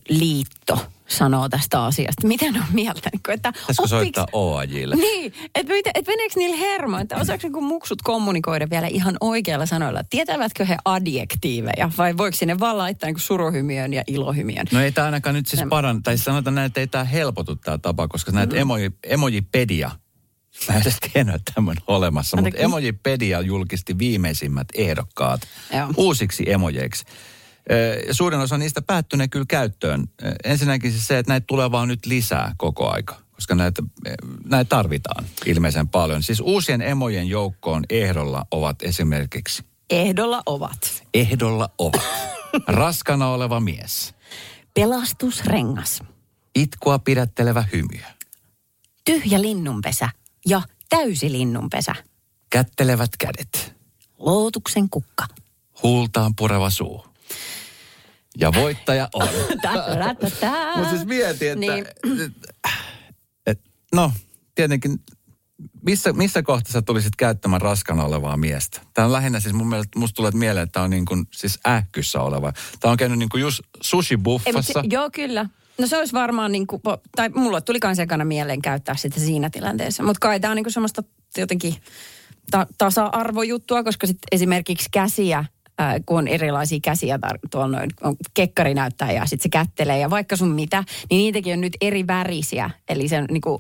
liitto sanoo tästä asiasta? Miten on mieltä? Että Pitäisikö oppiks- soittaa OAJille? Niin, että et, et meneekö niillä hermo, että osaako niin muksut kommunikoida vielä ihan oikealla sanoilla? Tietävätkö he adjektiiveja vai voiko sinne vaan laittaa niin suruhymiön ja ilohymiön? No ei tämä ainakaan nyt siis Näin. paran, tai sanotaan näin, että ei tämä helpotu tämä tapa, koska näitä emoji, emojipedia, mä en edes tiennyt, että tämmöinen olemassa, mutta emojipedia julkisti viimeisimmät ehdokkaat Joo. uusiksi emojeiksi. Suurin osa niistä päättynee kyllä käyttöön. Ensinnäkin siis se, että näitä tulee vaan nyt lisää koko aika, koska näitä, näitä tarvitaan ilmeisen paljon. Siis uusien emojen joukkoon ehdolla ovat esimerkiksi Ehdolla ovat ehdolla ovat raskana oleva mies, pelastusrengas, itkua pidättelevä hymyö, tyhjä linnunpesä ja täysi linnunpesä, kättelevät kädet, lootuksen kukka. huultaan pureva suu. Ja voittaja on. Mutta siis mieti, että... Niin. Et, et, no, tietenkin, missä, missä kohtaa sä tulisit käyttämään raskana olevaa miestä? Tämä on lähinnä siis mun mielestä, musta tulee mieleen, että tämä on niin kuin, siis ähkyssä oleva. Tämä on käynyt niin kuin just Ei, sushi-buffassa. mutta se, joo, kyllä. No se olisi varmaan niin kuin, tai mulla tuli kans ekana mieleen käyttää sitä siinä tilanteessa. Mutta kai tämä on niin kuin semmoista jotenkin ta- tasa-arvojuttua, koska sit esimerkiksi käsiä, ää, kun on erilaisia käsiä, tar- tuolla noin, on kekkari näyttää ja sitten se kättelee ja vaikka sun mitä, niin niitäkin on nyt eri värisiä. Eli se on niin kuin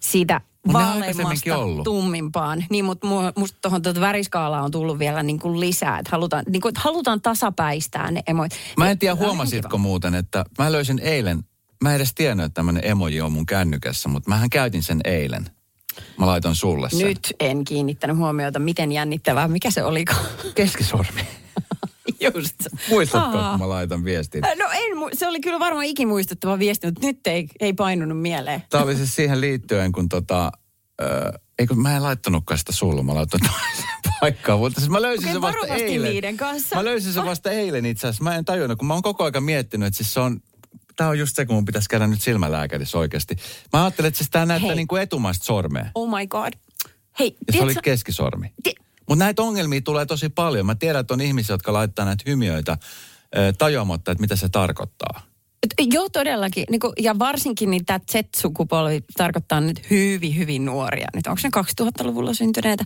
siitä aikaisemminkin vaaleammasta ollut. tummimpaan. Niin, mutta musta tuohon tuota väriskaalaa on tullut vielä niin kuin lisää. Että halutaan, niin kuin, että halutaan tasapäistää ne emoit. Mä en tiedä, huomasitko muuten, että mä löysin eilen, mä en edes tiennyt, että tämmöinen emoji on mun kännykässä, mutta mähän käytin sen eilen. Mä laitoin sulle sen. Nyt en kiinnittänyt huomiota, miten jännittävää, mikä se oliko. Keskisormi. Just. Muistatko, Aa. kun mä laitan viestin? No en, mu- se oli kyllä varmaan ikimuistuttava viesti, mutta nyt ei, ei painunut mieleen. Tämä oli siis siihen liittyen, kun tota, äh, eikö mä en laittanutkaan sitä sulle, mä laitoin toiseen paikkaan. Mutta siis mä löysin Okei, sen vasta eilen. niiden kanssa. Mä löysin sen vasta eilen itse asiassa. Mä en tajunnut, kun mä oon koko ajan miettinyt, että siis se on, tää on just se, kun mun pitäisi käydä nyt silmälääkärissä oikeasti. Mä ajattelin, että siis tää näyttää Hei. niin kuin etumaista sormea. Oh my god. Hei, Ja se oli keskisormi. Ti- Mutta näitä ongelmia tulee tosi paljon. Mä tiedän, että on ihmisiä, jotka laittaa näitä hymiöitä tajuamatta, että mitä se tarkoittaa. Joo, todellakin. Niin kuin, ja varsinkin niin tämä Z-sukupolvi tarkoittaa nyt hyvin, hyvin nuoria. Nyt onko ne 2000-luvulla syntyneitä?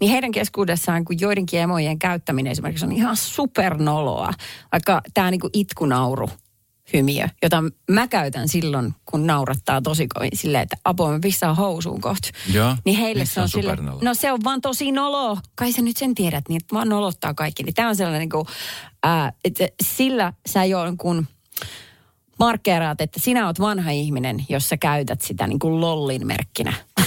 Niin heidän keskuudessaan, kun joidenkin emojen käyttäminen esimerkiksi on ihan supernoloa. Vaikka tämä niin itkunauru hymiö, jota mä käytän silloin, kun naurattaa tosi kovin silleen, että apua mä pissaan housuun kohta. Joo. Niin heille se on, sille, no se on vaan tosi nolo. Kai sä nyt sen tiedät, niin että vaan nolottaa kaikki. Niin tämä on sellainen niin kuin, ää, että sillä sä jonkun markkeeraat, että sinä oot vanha ihminen, jos sä käytät sitä niin kuin lollin merkkinä.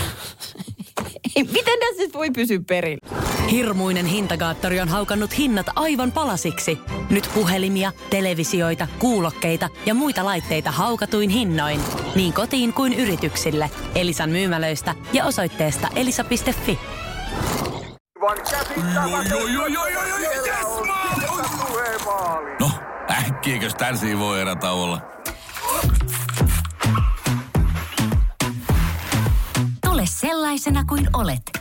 Miten tässä voi pysyä perillä? Hirmuinen hintakaattori on haukannut hinnat aivan palasiksi. Nyt puhelimia, televisioita, kuulokkeita ja muita laitteita haukatuin hinnoin. Niin kotiin kuin yrityksille. Elisan myymälöistä ja osoitteesta elisa.fi. No, äkkiäkös tän voi erätä olla? Tule sellaisena kuin olet,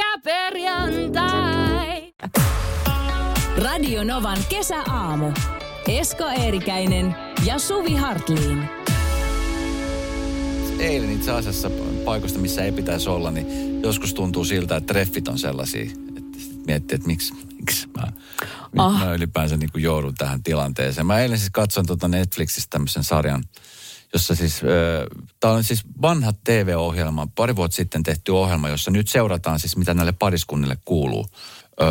Pyörykkäperjantai! Radio Novan kesäaamu. Esko Eerikäinen ja Suvi Hartliin. Eilen itse asiassa paikoista, missä ei pitäisi olla, niin joskus tuntuu siltä, että treffit on sellaisia, että miettii, että miksi, miksi mä, Ah. mä ylipäänsä niin kuin joudun tähän tilanteeseen. Mä eilen siis katson tuota Netflixistä tämmöisen sarjan, jossa siis, äh, tämä on siis vanha TV-ohjelma, pari vuotta sitten tehty ohjelma, jossa nyt seurataan siis, mitä näille pariskunnille kuuluu. Ö,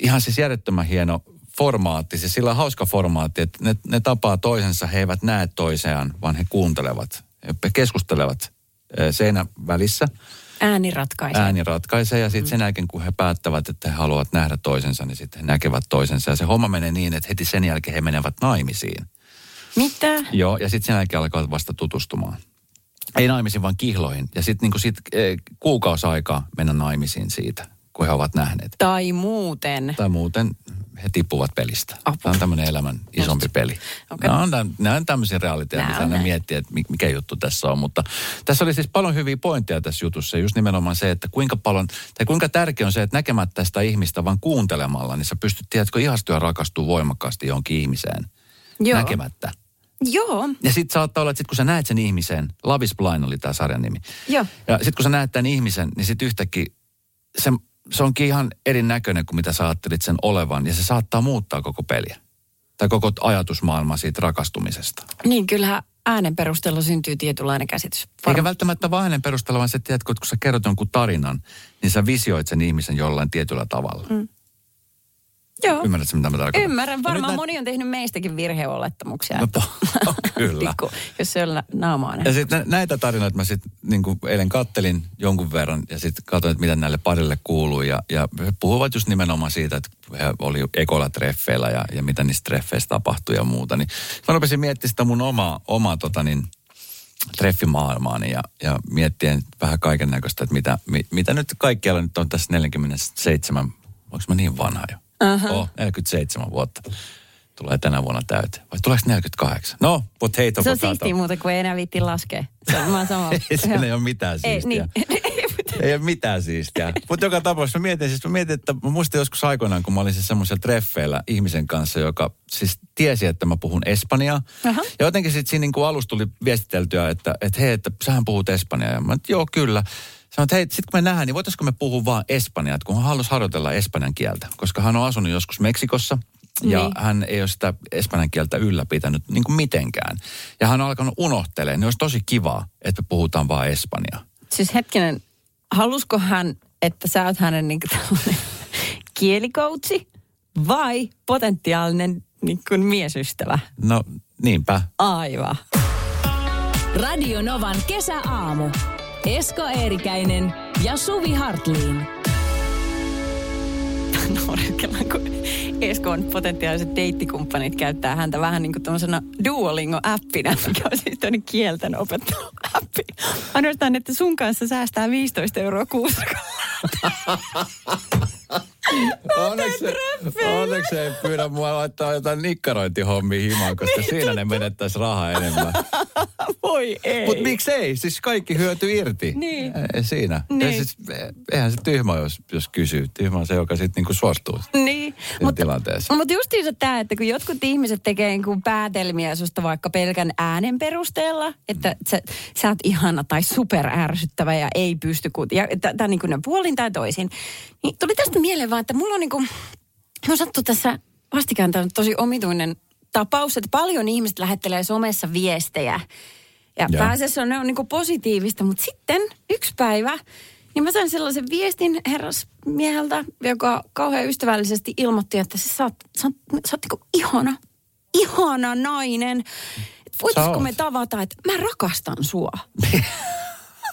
ihan siis järjettömän hieno formaatti, siis sillä on hauska formaatti, että ne, ne tapaa toisensa, he eivät näe toisiaan, vaan he kuuntelevat. He keskustelevat ö, seinän välissä. Ääni ratkaisee. Ääni ratkaisee ja sitten sen jälkeen, kun he päättävät, että he haluavat nähdä toisensa, niin sitten he näkevät toisensa. Ja se homma menee niin, että heti sen jälkeen he menevät naimisiin. Mitä? Joo, ja sitten sen jälkeen alkavat vasta tutustumaan. Ei naimisiin, vaan kihloihin. Ja sitten niinku sit, eh, kuukausi aikaa mennä naimisiin siitä, kun he ovat nähneet. Tai muuten. Tai muuten he tippuvat pelistä. Apua. Tämä on tämmöinen elämän isompi peli. Okei. Nämä on, täm- nämä on tämmöisiä realiteetteja, mitä näin. miettii, että mi- mikä juttu tässä on. Mutta tässä oli siis paljon hyviä pointteja tässä jutussa. Just nimenomaan se, että kuinka paljon, tai kuinka tärkeä on se, että näkemättä sitä ihmistä, vaan kuuntelemalla, niin sä pystyt, tiedätkö, ihastua ja rakastua voimakkaasti johonkin ihmiseen. Joo. Näkemättä. Joo. Ja sitten saattaa olla, että sit kun sä näet sen ihmisen, Love is Blind oli tämä sarjan nimi. Joo. Ja sitten kun sä näet tämän ihmisen, niin sitten yhtäkkiä se, se onkin ihan erinäköinen kuin mitä sä ajattelit sen olevan. Ja se saattaa muuttaa koko peliä. Tai koko ajatusmaailma siitä rakastumisesta. Niin, kyllähän äänen perusteella syntyy tietynlainen käsitys. Eikä välttämättä vain hänen perusteella, vaan se, että kun sä kerrot jonkun tarinan, niin sä visioit sen ihmisen jollain tietyllä tavalla. Mm. Joo. Ymmärrätkö, mitä mä tarkoitan? Ymmärrän. No Varmaan nä- moni on tehnyt meistäkin virheolettamuksia. No, po- kyllä. Pikku, jos se on naamaa Ja sitten näitä tarinoita mä sitten niin eilen kattelin jonkun verran ja sitten katsoin, että mitä näille parille kuuluu. Ja, ja he puhuvat just nimenomaan siitä, että he oli ekolla treffeillä ja, ja mitä niistä treffeistä tapahtui ja muuta. Niin mä rupesin miettimään sitä mun omaa, omaa tota niin, treffimaailmaani ja, ja miettien vähän kaiken näköistä, että mitä, mi, mitä nyt kaikkialla nyt on tässä 47, onko mä niin vanha jo? Aha. Oh, 47 vuotta tulee tänä vuonna täyteen. Vai tuleeko 48? No, potato, Se on siistiä muuten, kun ei enää viitti laskea. Se on, oon sama. Ei siinä ei ole mitään Ei, siistiä. niin. Ei ole mitään siistiä. Mutta joka tapauksessa mä mietin, siis mä mietin, että mä muistan joskus aikoinaan, kun mä olin siis semmoisella treffeillä ihmisen kanssa, joka siis tiesi, että mä puhun espanjaa. Aha. Ja jotenkin sitten siinä niin kuin alussa tuli viestiteltyä, että, että hei, että sähän puhut espanjaa. Ja mä että joo, kyllä. Sanoin, että hei, sitten kun me nähdään, niin voitaisiko me puhua vaan espanjaa, kun hän halusi harjoitella espanjan kieltä. Koska hän on asunut joskus Meksikossa ja Niin. hän ei ole sitä espanjan kieltä ylläpitänyt niin kuin mitenkään. Ja hän on alkanut unohtelemaan, niin olisi tosi kivaa, että me puhutaan vaan espanjaa. Siis hetkinen, halusko hän, että sä oot hänen niin kielikoutsi vai potentiaalinen niin kuin miesystävä? No niinpä. Aivan. Radio Novan kesäaamu. Esko Eerikäinen ja Suvi Hartliin. Naureskellaan, kun Eskon potentiaaliset deittikumppanit käyttää häntä vähän niin kuin tuollaisena Duolingo-appina, mikä on siis tämmöinen kielten opetteluappi. Ainoastaan, että sun kanssa säästää 15 euroa kuussa. Onneksi, onneksi ei pyydä mua laittaa jotain nikkarointihommia himaan, koska siinä ne menettäisi rahaa enemmän. Voi ei. Mutta miksei? Siis kaikki hyöty irti. Niin. Ei siinä. Niin. Ja siis, eihän se tyhmä, jos, jos kysyy. Tyhmä on se, joka sitten niinku suostuu Niin, siinä tilanteessa. Mutta justiinsa tämä, että kun jotkut ihmiset tekee niinku päätelmiä susta vaikka pelkän äänen perusteella, että sä, sä oot ihana tai super ärsyttävä ja ei pysty, ku, ja tämä niinku ne puolin tai toisin. Niin tuli tästä mieleen vaan, että mulla on niinku, mun sattuu tässä vastikään tämä tosi omituinen tapaus, että paljon ihmiset lähettelee somessa viestejä. Ja Joo. pääasiassa on, ne on niinku positiivista, mutta sitten yksi päivä, niin mä sain sellaisen viestin herrasmieheltä, joka kauhean ystävällisesti ilmoitti, että sä oot, sä oot, sä oot niinku ihana, ihana nainen. Voitaisko oot. me tavata, että mä rakastan sua.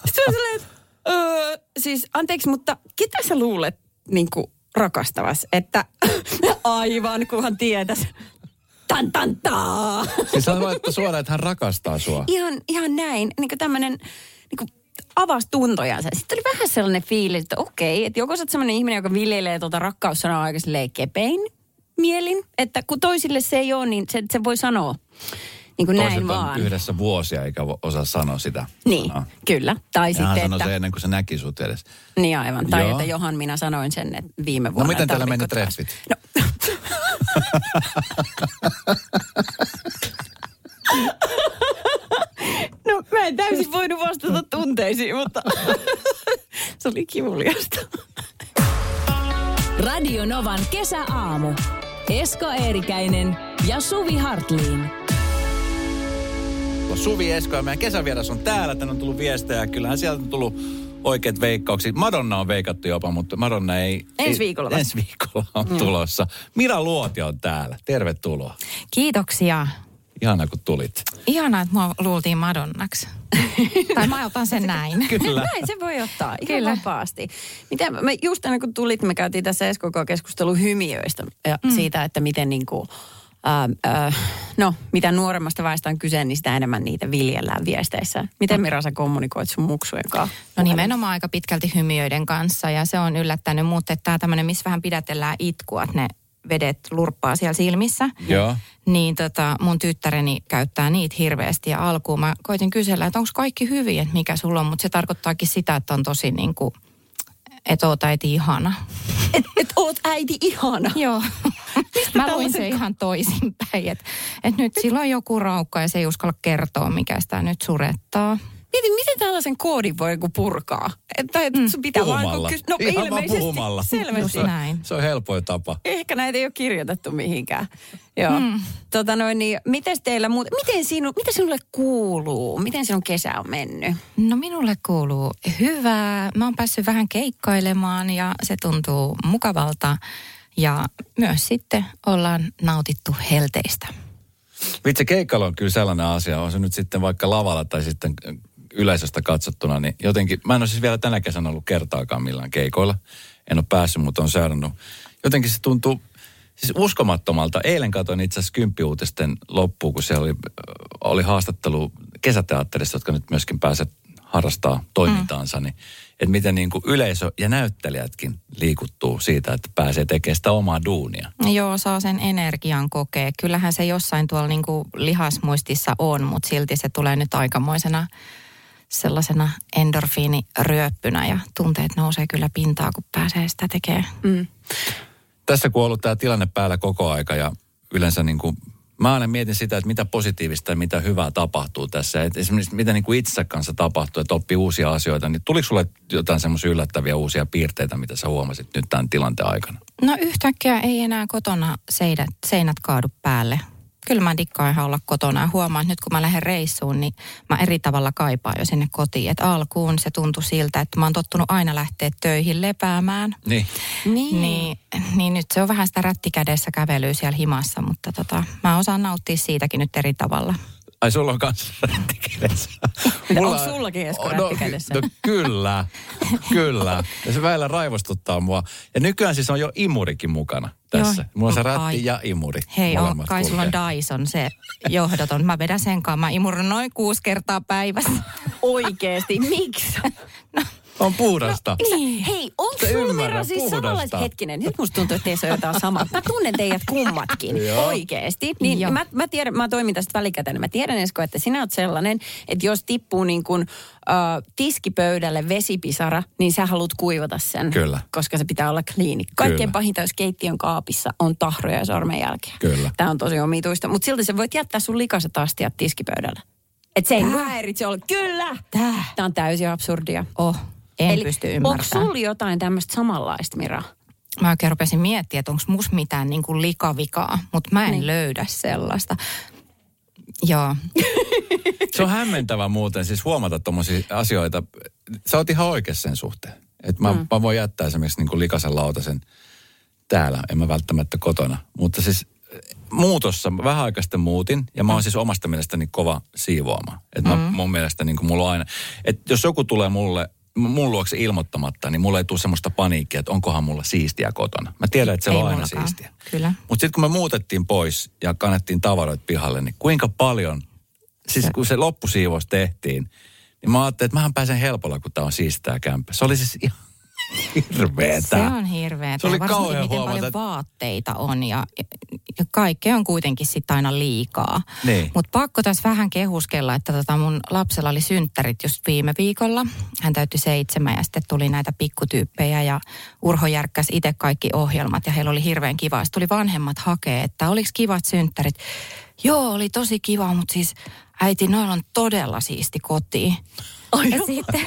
Sitten on silleen, että öö, siis anteeksi, mutta ketä sä luulet niin kuin rakastavas? Että aivan, kunhan tietäs. Tan tan taa. Siis hän laittoi suoraan, että hän rakastaa sua. Ihan, ihan näin, niin kuin tämmöinen niin kuin avasi tuntojansa. Sitten oli vähän sellainen fiilis, että okei, että joko sä oot sellainen ihminen, joka viljelee tuota rakkaussanaa aika silleen kepein mielin, että kun toisille se ei ole, niin se, se voi sanoa niin kuin näin Toiset on vaan. yhdessä vuosia eikä osaa sanoa sitä. Niin, sanaa. kyllä. Tai Ja hän sitten, sanoi että... se ennen kuin se näki sut edes. Niin aivan. Tai Joo. että Johan, minä sanoin sen että viime No vuonna. miten teillä meni treffit? No mä en täysin voinut vastata tunteisiin, mutta se oli kivuliasta. Radio Novan kesäaamu. Esko Eerikäinen ja Suvi Hartliin. Suvi Esko ja meidän kesävieras on täällä. Tänne on tullut viestejä. Kyllähän sieltä on tullut oikeat veikkaukset. Madonna on veikattu jopa, mutta Madonna ei... Ensi ei- viikolla vasta. Ensi viikolla on tulossa. Mira Luotio on täällä. Tervetuloa. Kiitoksia. Ihana kun tulit. Ihanaa, että mua luultiin Madonnaksi. tai mä otan sen näin. Kyllä. Näin se voi ottaa ihan Kyllä. vapaasti. Mitä, me just ennen kuin tulit, me käytiin tässä SKK-keskustelu hymiöistä ja mm. siitä, että miten niin kuin, äh, äh, no, mitä nuoremmasta väestä on kyse, niin sitä enemmän niitä viljellään viesteissä. Miten Mira sä kommunikoit sun muksujen kanssa? No nimenomaan aika pitkälti hymiöiden kanssa ja se on yllättänyt, mutta tämä tämmöinen, missä vähän pidätellään itkua, että ne vedet lurppaa siellä silmissä. Joo. Niin tota, mun tyttäreni käyttää niitä hirveästi ja alkuun mä koitin kysellä, että onko kaikki hyvin, että mikä sulla on, mutta se tarkoittaakin sitä, että on tosi niin kuin, että oot äiti ihana. Et, et oot äiti ihana. Joo. Mä luin se ihan toisinpäin, että et nyt sillä on joku raukka ja se ei uskalla kertoa, mikä sitä nyt surettaa. Mieti, miten tällaisen koodin voi joku purkaa? Että et sun pitää vaan... Puhumalla. kys- No Ihan vaan ilmeisesti, puhumalla. selvästi. Just näin. Se on helpoin tapa. Ehkä näitä ei ole kirjoitettu mihinkään. Joo. Mm. Tota noin, niin, mites teillä muut, miten sinu, mitä sinulle kuuluu? Miten sinun kesä on mennyt? No minulle kuuluu hyvää. Mä oon päässyt vähän keikkailemaan ja se tuntuu mukavalta. Ja myös sitten ollaan nautittu helteistä. Vitsi, keikkailu on kyllä sellainen asia, on se nyt sitten vaikka lavalla tai sitten yleisöstä katsottuna, niin jotenkin, mä en ole siis vielä tänä kesänä ollut kertaakaan millään keikoilla. En ole päässyt, mutta on seurannut. Jotenkin se tuntuu siis uskomattomalta. Eilen katsoin itse asiassa kymppiuutisten loppuun, kun siellä oli, oli haastattelu kesäteatterissa, jotka nyt myöskin pääset harrastaa toimintaansa, niin että miten niin kuin yleisö ja näyttelijätkin liikuttuu siitä, että pääsee tekemään sitä omaa duunia. Joo, saa sen energian kokea. Kyllähän se jossain tuolla niin kuin lihasmuistissa on, mutta silti se tulee nyt aikamoisena sellaisena endorfiiniryöppynä ja tunteet nousee kyllä pintaa, kun pääsee sitä tekemään. Mm. tässä kun on ollut tämä tilanne päällä koko aika ja yleensä niin kuin, mä aina mietin sitä, että mitä positiivista ja mitä hyvää tapahtuu tässä. Et esimerkiksi mitä niin kuin itsensä kanssa tapahtuu, että oppii uusia asioita. Niin tuliko sulle jotain semmoisia yllättäviä uusia piirteitä, mitä sä huomasit nyt tämän tilanteen aikana? No yhtäkkiä ei enää kotona seinät, seinät kaadu päälle. Kyllä mä dikkaan ihan olla kotona ja huomaan, että nyt kun mä lähden reissuun, niin mä eri tavalla kaipaan jo sinne kotiin. Et alkuun se tuntui siltä, että mä oon tottunut aina lähteä töihin lepäämään. Niin. Niin. Niin, niin nyt se on vähän sitä rättikädessä kävelyä siellä himassa, mutta tota, mä osaan nauttia siitäkin nyt eri tavalla. Ai sulla on kanssa rättikädessä. onko sullakin, Esko, rättikädessä? No, no kyllä, kyllä. Ja se välillä raivostuttaa mua. Ja nykyään siis on jo imurikin mukana tässä. Joo. Mulla on se rätti Ai. ja imuri. Hei, on, molemmat kai sulla on. Dyson se johdoton. Mä vedän sen kanssa. Mä imurun noin kuusi kertaa päivässä. Oikeesti, miksi? On puhdasta. Niin. Hei, onko ymmärrä Mira siis samanlaiset hetkinen? Nyt musta tuntuu, että teissä on jotain samaa. Mä tunnen teidät kummatkin. Oikeesti. Niin Joo. mä, mä, tiedän, mä toimin tästä välikäteen. Mä tiedän Esko, että sinä oot sellainen, että jos tippuu niin kuin äh, tiskipöydälle vesipisara, niin sä haluat kuivata sen. Kyllä. Koska se pitää olla kliini. Kaikkein Kyllä. pahinta, jos keittiön kaapissa on tahroja ja sormenjälkiä. Kyllä. Tämä on tosi omituista. Mutta silti sä voit jättää sun likaset astiat tiskipöydällä. Et se ei häiritse olla. Kyllä! Tää. Tämä on täysin absurdia. Oh, en Eli pysty onko ymmärtämään. sulla jotain tämmöistä samanlaista, Mira? Mä oikein rupesin miettimään, että onko mus mitään niin kuin likavikaa, mutta mä en Niin. löydä sellaista. Joo. Se on hämmentävä muuten siis huomata tuommoisia asioita. Sä oot ihan oikeassa sen suhteen. Että mä, mm. mä voin jättää esimerkiksi niin kuin likaisen lautasen täällä, en mä välttämättä kotona. Mutta siis eh, muutossa, mä vähän aikaa sitten muutin, ja mä oon siis omasta mielestäni kova siivoama. Että mm. mun mielestä niin kuin mulla on aina, että jos joku tulee mulle mun luokse ilmoittamatta, niin mulla ei tule semmoista paniikkia, että onkohan mulla siistiä kotona. Mä tiedän, että se Ei on aina mullakaan. siistiä. Kyllä. Mutta sitten kun me muutettiin pois ja kannettiin tavaroita pihalle, niin kuinka paljon, siis kun se loppusiivous tehtiin, niin mä ajattelin, että mähän pääsen helpolla, kun tää on siistää kämppä. Se oli siis ihan hirveetä. Se on hirveetä. Se oli varsinkin kauhean miten huomata, paljon vaatteita on ja, ja kaikkea on kuitenkin sitten aina liikaa. Niin. Mutta pakko tässä vähän kehuskella, että tota mun lapsella oli synttärit just viime viikolla. Hän täytti seitsemän ja sitten tuli näitä pikkutyyppejä ja Urho järkkäsi itse kaikki ohjelmat ja heillä oli hirveän kiva. Sitten tuli vanhemmat hakee, että oliko kivat synttärit. Joo, oli tosi kiva, mutta siis äiti, noilla on todella siisti koti. ja sitten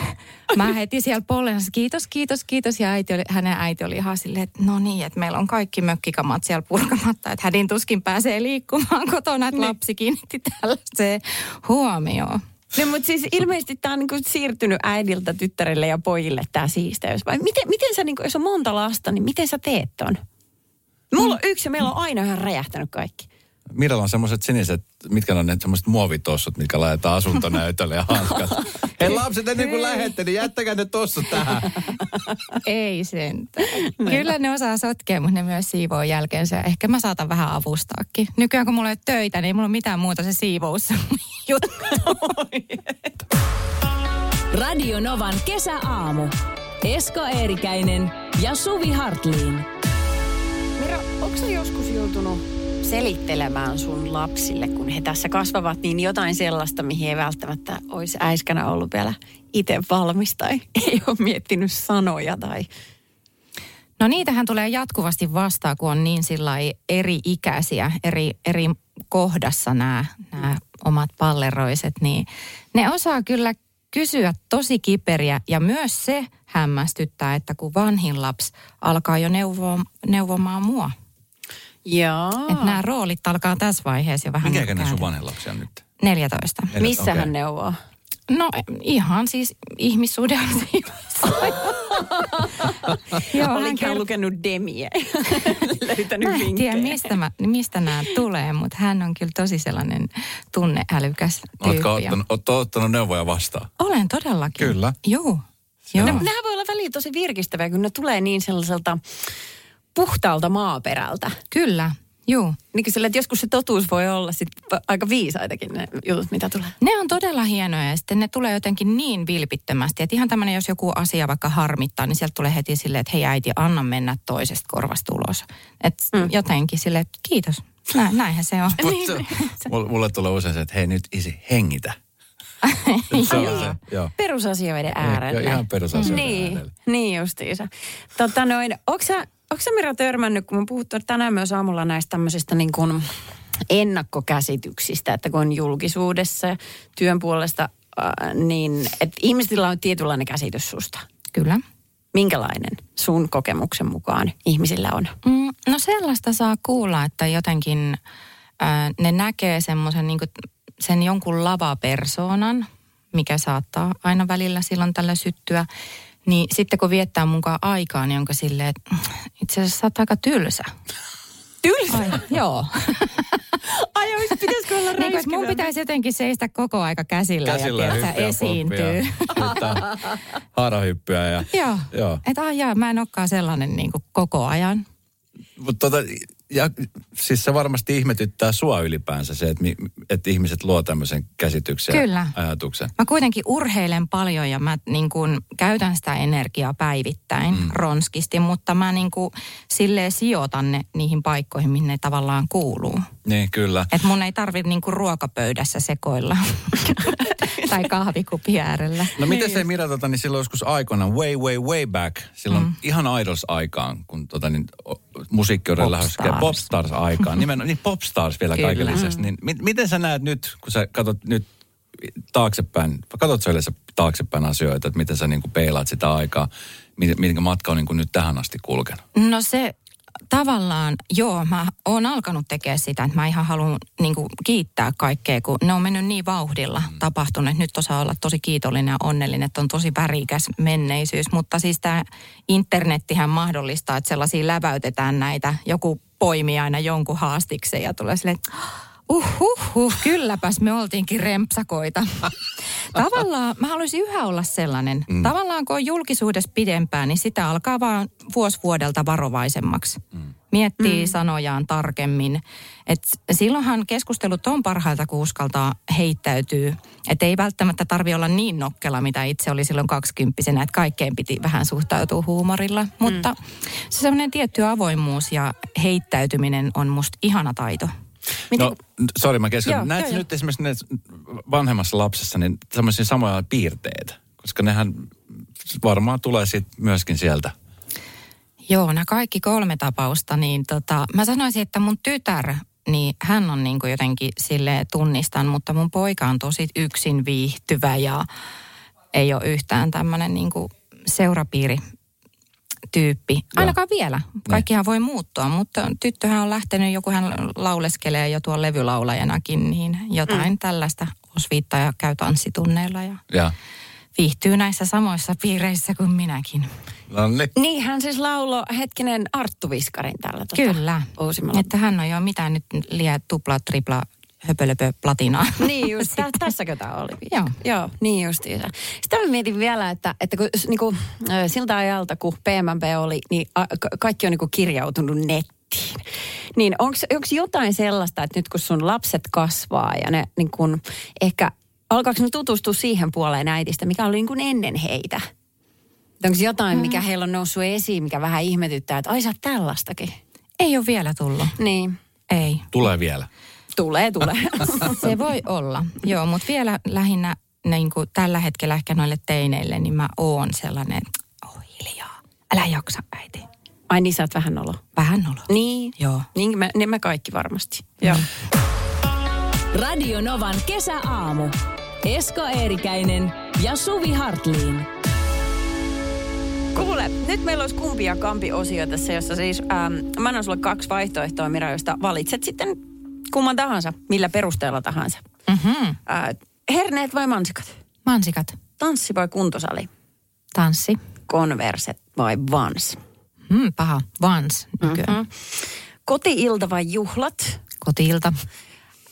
mä heti siellä pollensa, kiitos, kiitos, kiitos. Ja äiti oli, hänen äiti oli ihan silleen, että no niin, että meillä on kaikki mökkikamat siellä purkamatta. Että hädin tuskin pääsee liikkumaan kotona, että lapsi kiinnitti tällaiseen huomioon. No mutta siis ilmeisesti tämä on niinku siirtynyt äidiltä tyttärelle ja pojille tämä siisteys. Vai miten, miten sä, niinku, jos on monta lasta, niin miten sä teet ton? Mulla on yksi ja meillä on aina ihan räjähtänyt kaikki. Miralla on semmoiset siniset, mitkä on ne semmoiset muovitossut, mitkä laitetaan asuntonäytölle ja hanskat. Hei lapset, ennen kuin lähette, niin jättäkää ne tossa tähän. Ei sentään. Kyllä ne osaa sotkea, mutta ne myös siivoo jälkeensä. Ehkä mä saatan vähän avustaakin. Nykyään kun mulla ei ole töitä, niin ei mulla ole mitään muuta se siivous juttu. Radio Novan kesäaamu. Esko Eerikäinen ja Suvi Hartliin. Mira, onko joskus joutunut selittelemään sun lapsille, kun he tässä kasvavat, niin jotain sellaista, mihin ei välttämättä olisi äiskänä ollut vielä itse valmis tai ei ole miettinyt sanoja tai... No niitähän tulee jatkuvasti vastaan, kun on niin eri ikäisiä, eri, eri kohdassa nämä, nämä omat palleroiset, niin ne osaa kyllä kysyä tosi kiperiä ja myös se hämmästyttää, että kun vanhin lapsi alkaa jo neuvoa, neuvomaan mua. Joo. Että nämä roolit alkaa tässä vaiheessa jo vähän Mikä ikäinen sun vanhin lapsi on nyt? 14. Missä okei. hän neuvoo? No ihan siis ihmissuhde Joo, Oliko hän kert- lukenut Demiä? Löytänyt Mä en vinkkejä. tiedä, mistä, mä, mistä nämä tulee, mutta hän on kyllä tosi sellainen tunneälykäs tyyppi. Oletko ottanut, ootko ottanut neuvoja vastaan? Olen todellakin. Kyllä. Joo. Joo. Ne, nehän voi olla väliin tosi virkistäviä, kun ne tulee niin sellaiselta puhtaalta maaperältä. Kyllä, joo. Niin sillä, että joskus se totuus voi olla sit aika viisaitakin ne jutut, mitä tulee. Ne on todella hienoja ja sitten ne tulee jotenkin niin vilpittömästi, että ihan tämmöinen, jos joku asia vaikka harmittaa, niin sieltä tulee heti silleen, että hei äiti, anna mennä toisesta korvasta ulos. Että mm. jotenkin silleen, että kiitos. Nä, näinhän se on. Mut se- mulle, mulle tulee usein se, että hei nyt isi, hengitä. se on se, joo. Perusasioiden Joo, äärellä. ihan perusasioiden niin, äärellä. Niin justiinsa. Tota noin, onko sä, onko sä Mira törmännyt, kun me puhuttu tänään myös aamulla näistä tämmöisistä niin kuin ennakkokäsityksistä, että kun on julkisuudessa ja työn puolesta, äh, niin että ihmisillä on tietynlainen käsitys susta. Kyllä. Minkälainen sun kokemuksen mukaan ihmisillä on? Mm, no sellaista saa kuulla, että jotenkin äh, ne näkee semmoisen niin sen jonkun lavapersoonan, mikä saattaa aina välillä silloin tällä syttyä. Niin sitten kun viettää mukaan aikaa, niin onko silleen, että "Mm, itse asiassa sä oot aika tylsä. Tylsä? Ai, joo. Ai ois, pitäisikö olla niin että mun pitäisi jotenkin seistä koko aika käsillä, Käsillä ja ja tiedätkö, esiintyy. Haarahyppyä ja... Joo. Joo. Että ah, jaa, mä en olekaan sellainen niin kuin koko ajan. Mutta tota, ja, siis se varmasti ihmetyttää sua ylipäänsä se, että, että ihmiset luo tämmöisen käsityksen Kyllä. ajatuksen. Mä kuitenkin urheilen paljon ja mä niin kuin käytän sitä energiaa päivittäin mm. ronskisti, mutta mä niin kuin silleen sijoitan ne niihin paikkoihin, mihin ne tavallaan kuuluu. Niin, kyllä. Että mun ei tarvitse niin kuin ruokapöydässä sekoilla tai kahvikupin äärellä. No miten se Mira, tota, niin silloin joskus aikoina, way, way, way back, silloin mm. ihan Idols-aikaan, kun tota, niin, musiikki on lähdössä, Popstars. Popstars-aikaan, nimenomaan, niin Popstars vielä kaiken lisäksi. Niin, mi- miten sä näet nyt, kun sä katsot nyt taaksepäin, katsot sä yleensä taaksepäin asioita, että miten sä niin kuin peilaat sitä aikaa, mi- minkä matka on niin kuin nyt tähän asti kulkenut? No se tavallaan, joo, mä oon alkanut tekemään sitä, että mä ihan haluan niin kuin, kiittää kaikkea, kun ne on mennyt niin vauhdilla mm. tapahtunut. että Nyt osaa olla tosi kiitollinen ja onnellinen, että on tosi värikäs menneisyys. Mutta siis tämä internettihän mahdollistaa, että sellaisia läväytetään näitä, joku poimii aina jonkun haastiksen ja tulee silleen, että Uhuhu, kylläpäs me oltiinkin rempsakoita. Tavallaan mä haluaisin yhä olla sellainen. Mm. Tavallaan kun on julkisuudessa pidempään, niin sitä alkaa vaan vuosi vuodelta varovaisemmaksi. Mm. Miettii mm. sanojaan tarkemmin. Et silloinhan keskustelut on parhailta, kun uskaltaa heittäytyy. Että ei välttämättä tarvi olla niin nokkela, mitä itse oli silloin kaksikymppisenä, että kaikkeen piti vähän suhtautua huumorilla. Mm. Mutta se semmoinen tietty avoimuus ja heittäytyminen on musta ihana taito. Miten... No, sori mä keskityn. Joo, Näetkö joo, nyt esimerkiksi ne vanhemmassa lapsessa niin tämmöisiä samoja piirteitä? Koska nehän varmaan tulee sit myöskin sieltä. Joo, nämä kaikki kolme tapausta, niin tota, mä sanoisin, että mun tytär, niin hän on niin kuin jotenkin sille tunnistan, mutta mun poika on tosi yksin viihtyvä ja ei ole yhtään tämmöinen niin kuin seurapiiri tyyppi. Ainakaan vielä. Kaikkihan voi muuttua, mutta tyttöhän on lähtenyt, joku hän lauleskelee jo tuolla levylaulajanakin, niin jotain mm. tällaista osviittaa ja käy tanssitunneilla ja Ja. viihtyy näissä samoissa piireissä kuin minäkin. No niin. Niin, hän siis laulo hetkinen Arttu Viskarin tällä tota, Kyllä. uusimmalla. Että hän on jo mitään nyt liian tupla, tripla, höpölöpö, platinaa. Niin just, tä, tässäkö tämä oli? Joo. Joo, niin justiinsa. Sitten mä mietin vielä, että, että kun, niinku, ö, siltä ajalta, kun PMP oli, niin a, ka- kaikki on niinku kirjautunut nettiin. Niin onko jotain sellaista, että nyt kun sun lapset kasvaa ja ne niin kun, ehkä alkaako ne tutustua siihen puoleen äidistä, mikä oli niin kuin ennen heitä? Onko jotain, mikä heillä on noussut esiin, mikä vähän ihmetyttää, että ai sä tällaistakin? Ei ole vielä tullut. Niin. Ei. Tulee vielä. Tulee, tulee. Se voi olla. Joo, mutta vielä lähinnä niin kuin tällä hetkellä ehkä noille teineille, niin mä oon sellainen, oh hiljaa, älä jaksa äiti. Ai niin, sä oot vähän olo. Vähän olo. Niin. Joo. Niin me, niin me kaikki varmasti. Joo. Radio Novan kesäaamu. Esko Eerikäinen ja Suvi Hartliin. Kuule, nyt meillä olisi kumpia kampi osio tässä, jossa siis ähm, mä annan sulle kaksi vaihtoehtoa, Mira, josta valitset sitten kumman tahansa, millä perusteella tahansa. Mm-hmm. Äh, herneet vai mansikat? Mansikat. Tanssi vai kuntosali? Tanssi. Konverset vai vans? Hmm, paha. Vans nykyään. Mhm. Koti-ilta vai juhlat? Kotiilta.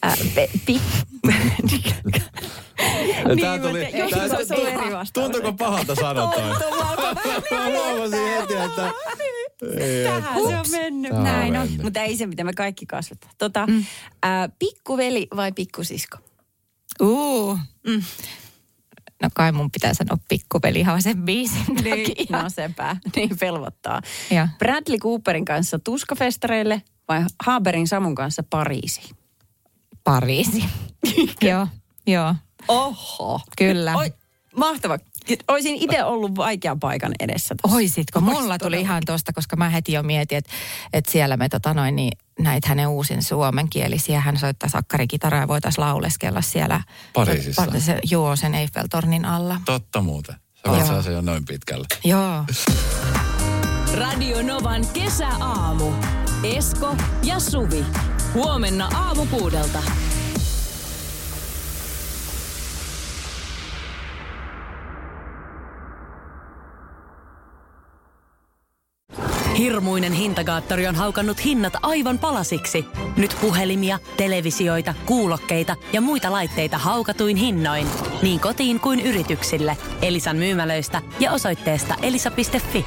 Äh, pi, Tää tuli, mutta joskus tää- olisi ollut eri vastaus. Tuntuuko pahalta sanoa toi? Mä huomasin heti, että... Tähän se on mennyt. Näin on. Mutta ei se, mitä me kaikki kasvataan. Tota, mm. äh, pikkuveli vai pikkusisko? Uu. Mm. No kai mun pitää sanoa pikkuvelihan sen biisin Niin, takia. no sepä. Niin velvoittaa. Joo. Bradley Cooperin kanssa tuskafestareille vai Haberin Samun kanssa Pariisiin? Pariisi. joo, joo. Oho. Kyllä. Oi, mahtava. Olisin itse ollut vaikean paikan edessä. tossa. Oisitko? Ois Mulla tuli todella. ihan tosta, koska mä heti jo mietin, että, että siellä me tota noin, niin näitä hänen uusin suomenkielisiä. Hän soittaa sakkarikitaraa ja voitaisiin lauleskella siellä. Pariisissa? Pa- se, joo, sen Eiffeltornin alla. Totta muuten. Joo. saada sen jo noin pitkälle. Joo. Radio Novan kesäaamu. Esko ja Suvi. Huomenna aamu kuudelta. Hirmuinen hintakaattori on haukannut hinnat aivan palasiksi. Nyt puhelimia, televisioita, kuulokkeita ja muita laitteita haukatuin hinnoin. Niin kotiin kuin yrityksille. Elisan myymälöistä ja osoitteesta elisa.fi.